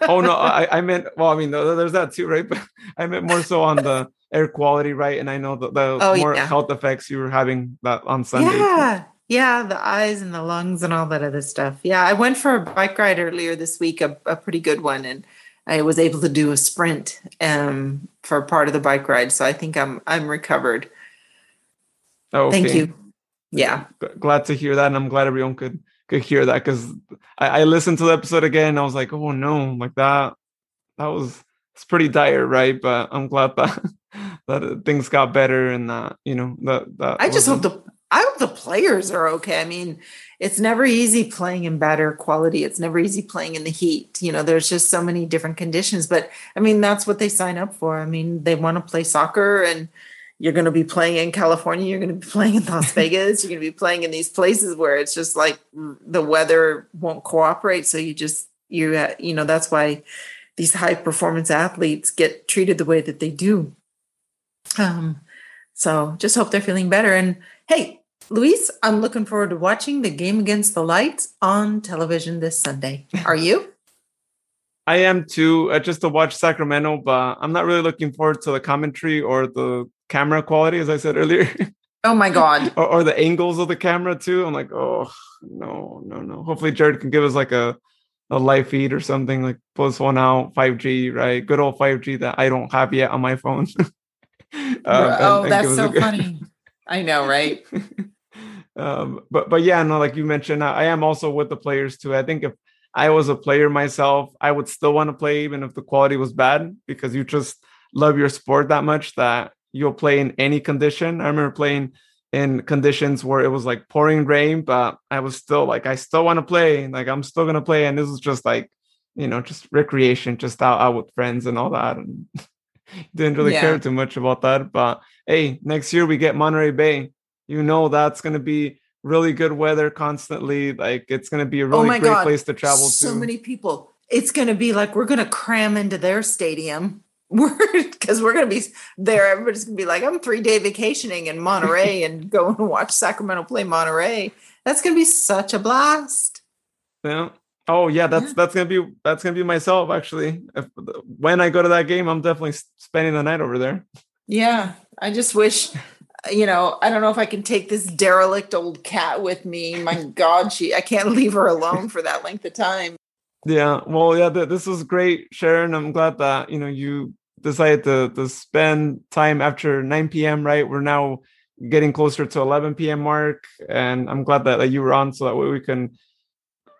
oh no, I, I meant well, I mean there's that too, right? But I meant more so on the air quality, right? And I know the, the oh, more yeah. health effects you were having that on Sunday. Yeah. Yeah, the eyes and the lungs and all that other stuff. Yeah, I went for a bike ride earlier this week, a, a pretty good one, and I was able to do a sprint um, for part of the bike ride. So I think I'm I'm recovered. Oh, okay. thank you. Yeah, glad to hear that, and I'm glad everyone could could hear that because I, I listened to the episode again. And I was like, oh no, like that that was it's pretty dire, right? But I'm glad that that things got better and that you know that that. I just hope the I hope the players are okay. I mean, it's never easy playing in better quality. It's never easy playing in the heat. You know, there's just so many different conditions. But I mean, that's what they sign up for. I mean, they want to play soccer and you're going to be playing in California. You're going to be playing in Las Vegas. you're going to be playing in these places where it's just like the weather won't cooperate. So you just, you, you know, that's why these high performance athletes get treated the way that they do. Um, so just hope they're feeling better. And hey, Luis, I'm looking forward to watching the game against the lights on television this Sunday. Are you? I am too, uh, just to watch Sacramento, but I'm not really looking forward to the commentary or the camera quality, as I said earlier. Oh my god! or, or, the angles of the camera too. I'm like, oh no, no, no. Hopefully, Jared can give us like a a live feed or something, like plus one out, 5G, right? Good old 5G that I don't have yet on my phone. um, oh, and, that's so good... funny. I know, right? Um, but but yeah, no, like you mentioned, I, I am also with the players too. I think if I was a player myself, I would still want to play even if the quality was bad because you just love your sport that much that you'll play in any condition. I remember playing in conditions where it was like pouring rain, but I was still like, I still want to play. Like I'm still gonna play. And this was just like, you know, just recreation, just out, out with friends and all that. And didn't really Yeah. care too much about that. But hey, next year we get Monterey Bay. You know that's gonna be really good weather constantly. Like it's gonna be a oh really oh great god, place to travel so to. So many people. It's going to be like we're going to cram into their stadium. We're because we're going to be there. Everybody's going to be like, I'm three day vacationing in Monterey and going to watch Sacramento play Monterey. That's going to be such a blast. Yeah. Oh yeah, that's Yeah. that's gonna be that's gonna be myself actually. If, when I go to that game, I'm definitely spending the night over there. Yeah, I just wish, you know, I don't know if I can take this derelict old cat with me. My God, she I can't leave her alone for that length of time. Yeah. Well, yeah. Th- this was great, Sharon. I'm glad that you know you decided to to spend time after 9 p.m. Right. We're now getting closer to 11 p.m. mark, and I'm glad that, that you were on so that way we can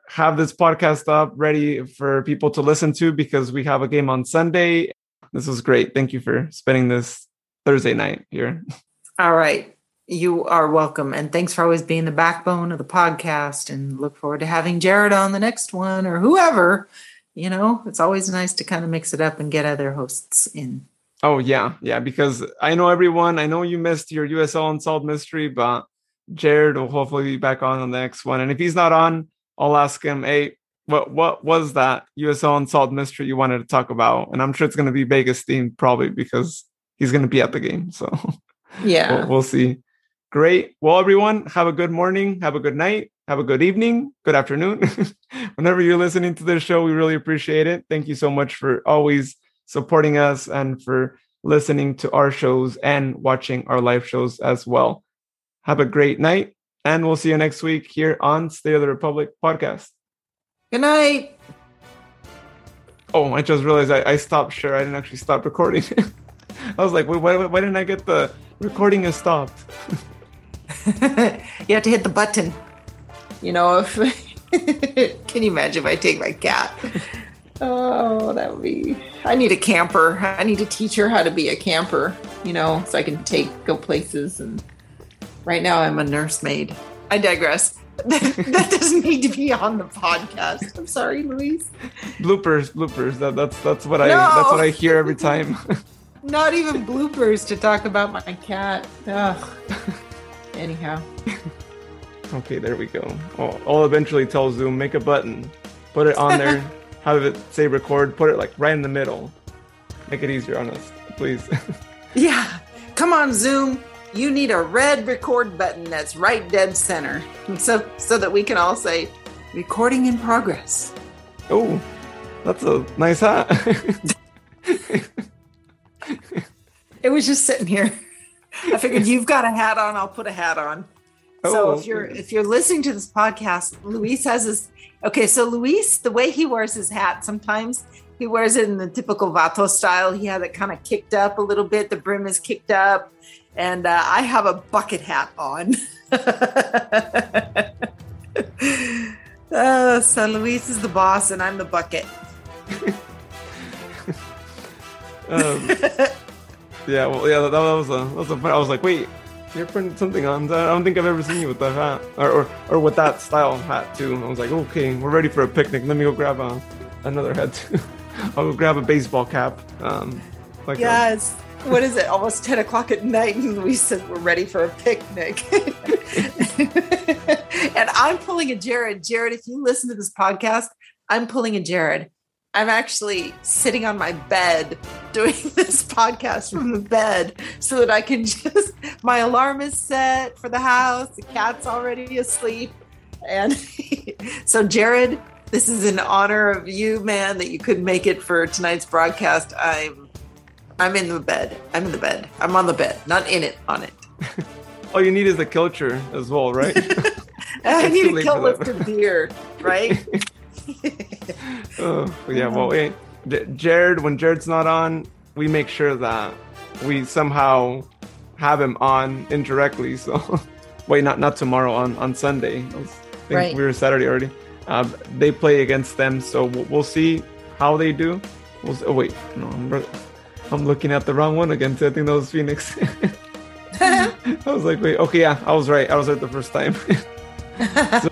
have this podcast up ready for people to listen to because we have a game on Sunday. This was great. Thank you for spending this Thursday night here. All right. You are welcome. And thanks for always being the backbone of the podcast. And look forward to having Jared on the next one or whoever. You know, it's always nice to kind of mix it up and get other hosts in. Oh yeah, yeah. Because I know everyone. I know you missed your USL Unsolved mystery, but Jared will hopefully be back on the next one. And if he's not on, I'll ask him, "Hey, what what was that USL Unsolved mystery you wanted to talk about?" And I'm sure it's going to be Vegas themed, probably because he's going to be at the game. So Yeah. we'll, we'll see. Great. Well, everyone, have a good morning, have a good night, have a good evening, good afternoon. Whenever you're listening to this show, we really appreciate it. Thank you so much for always supporting us and for listening to our shows and watching our live shows as well. Have a great night, and we'll see you next week here on State of the Republic podcast. Good night. Oh, I just realized I, I stopped share. I didn't actually stop recording. I was like, wait, why, why didn't I get the recording is stopped? you have to hit the button. You know, if can you imagine if I take my cat? Oh, that would be. I need a camper. I need to teach her how to be a camper. You know, so I can take go places. And right now, I'm a nursemaid. I digress. that doesn't need to be on the podcast. I'm sorry, Luis. Bloopers, bloopers. That, that's that's what I that's what I hear every time. Not even bloopers to talk about my cat. Ugh. Anyhow. Okay, there we go. I'll, I'll eventually tell Zoom make a button, put it on there, have it say record, put it like right in the middle. Make it easier on us, please. Yeah. Come on, Zoom. You need a red record button that's right dead center. So so that we can all say recording in progress. oh, that's a nice hat. It was just sitting here. I figured you've got a hat on, I'll put a hat on. So Oh, if you're if you're listening to this podcast, Luis has his okay. So Luis, the way he wears his hat, sometimes he wears it in the typical Vato style. He has it kind of kicked up a little bit. The brim is kicked up, and uh, I have a bucket hat on. uh, so Luis is the boss, and I'm the bucket. Um, yeah, well, yeah, that, that was a that was a. I was like, wait, you're putting something on. I don't think I've ever seen you with that hat, or or, or with that style hat too. I was like, okay, we're ready for a picnic. Let me go grab a, another hat too. I'll go grab a baseball cap. Um, like a- Yes. What is it? Almost 10 o'clock at night, and we said we're ready for a picnic. and I'm pulling a Jared. Jared, if you listen to this podcast, I'm pulling a Jared. I'm actually sitting on my bed doing this podcast from the bed so that I can just, my alarm is set for the house, the cat's already asleep. And so, Jared, this is in honor of you, man, that you couldn't make it for tonight's broadcast. I'm I'm in the bed. I'm in the bed. I'm on the bed, not in it, on it. all you need is a culture as well, right? I need a kilt that. beer, right? oh, yeah. Well, hey, J- Jared, when Jared's not on, we make sure that we somehow have him on indirectly. So, wait, not not tomorrow on on Sunday. I, think Right. we were Saturday already. Um, they play against them, so we'll, we'll see how they do. We'll, s- oh wait, no, I'm, I'm looking at the wrong one again. too. I think that was Phoenix. I was like, wait, okay, yeah, I was right. I was right the first time. so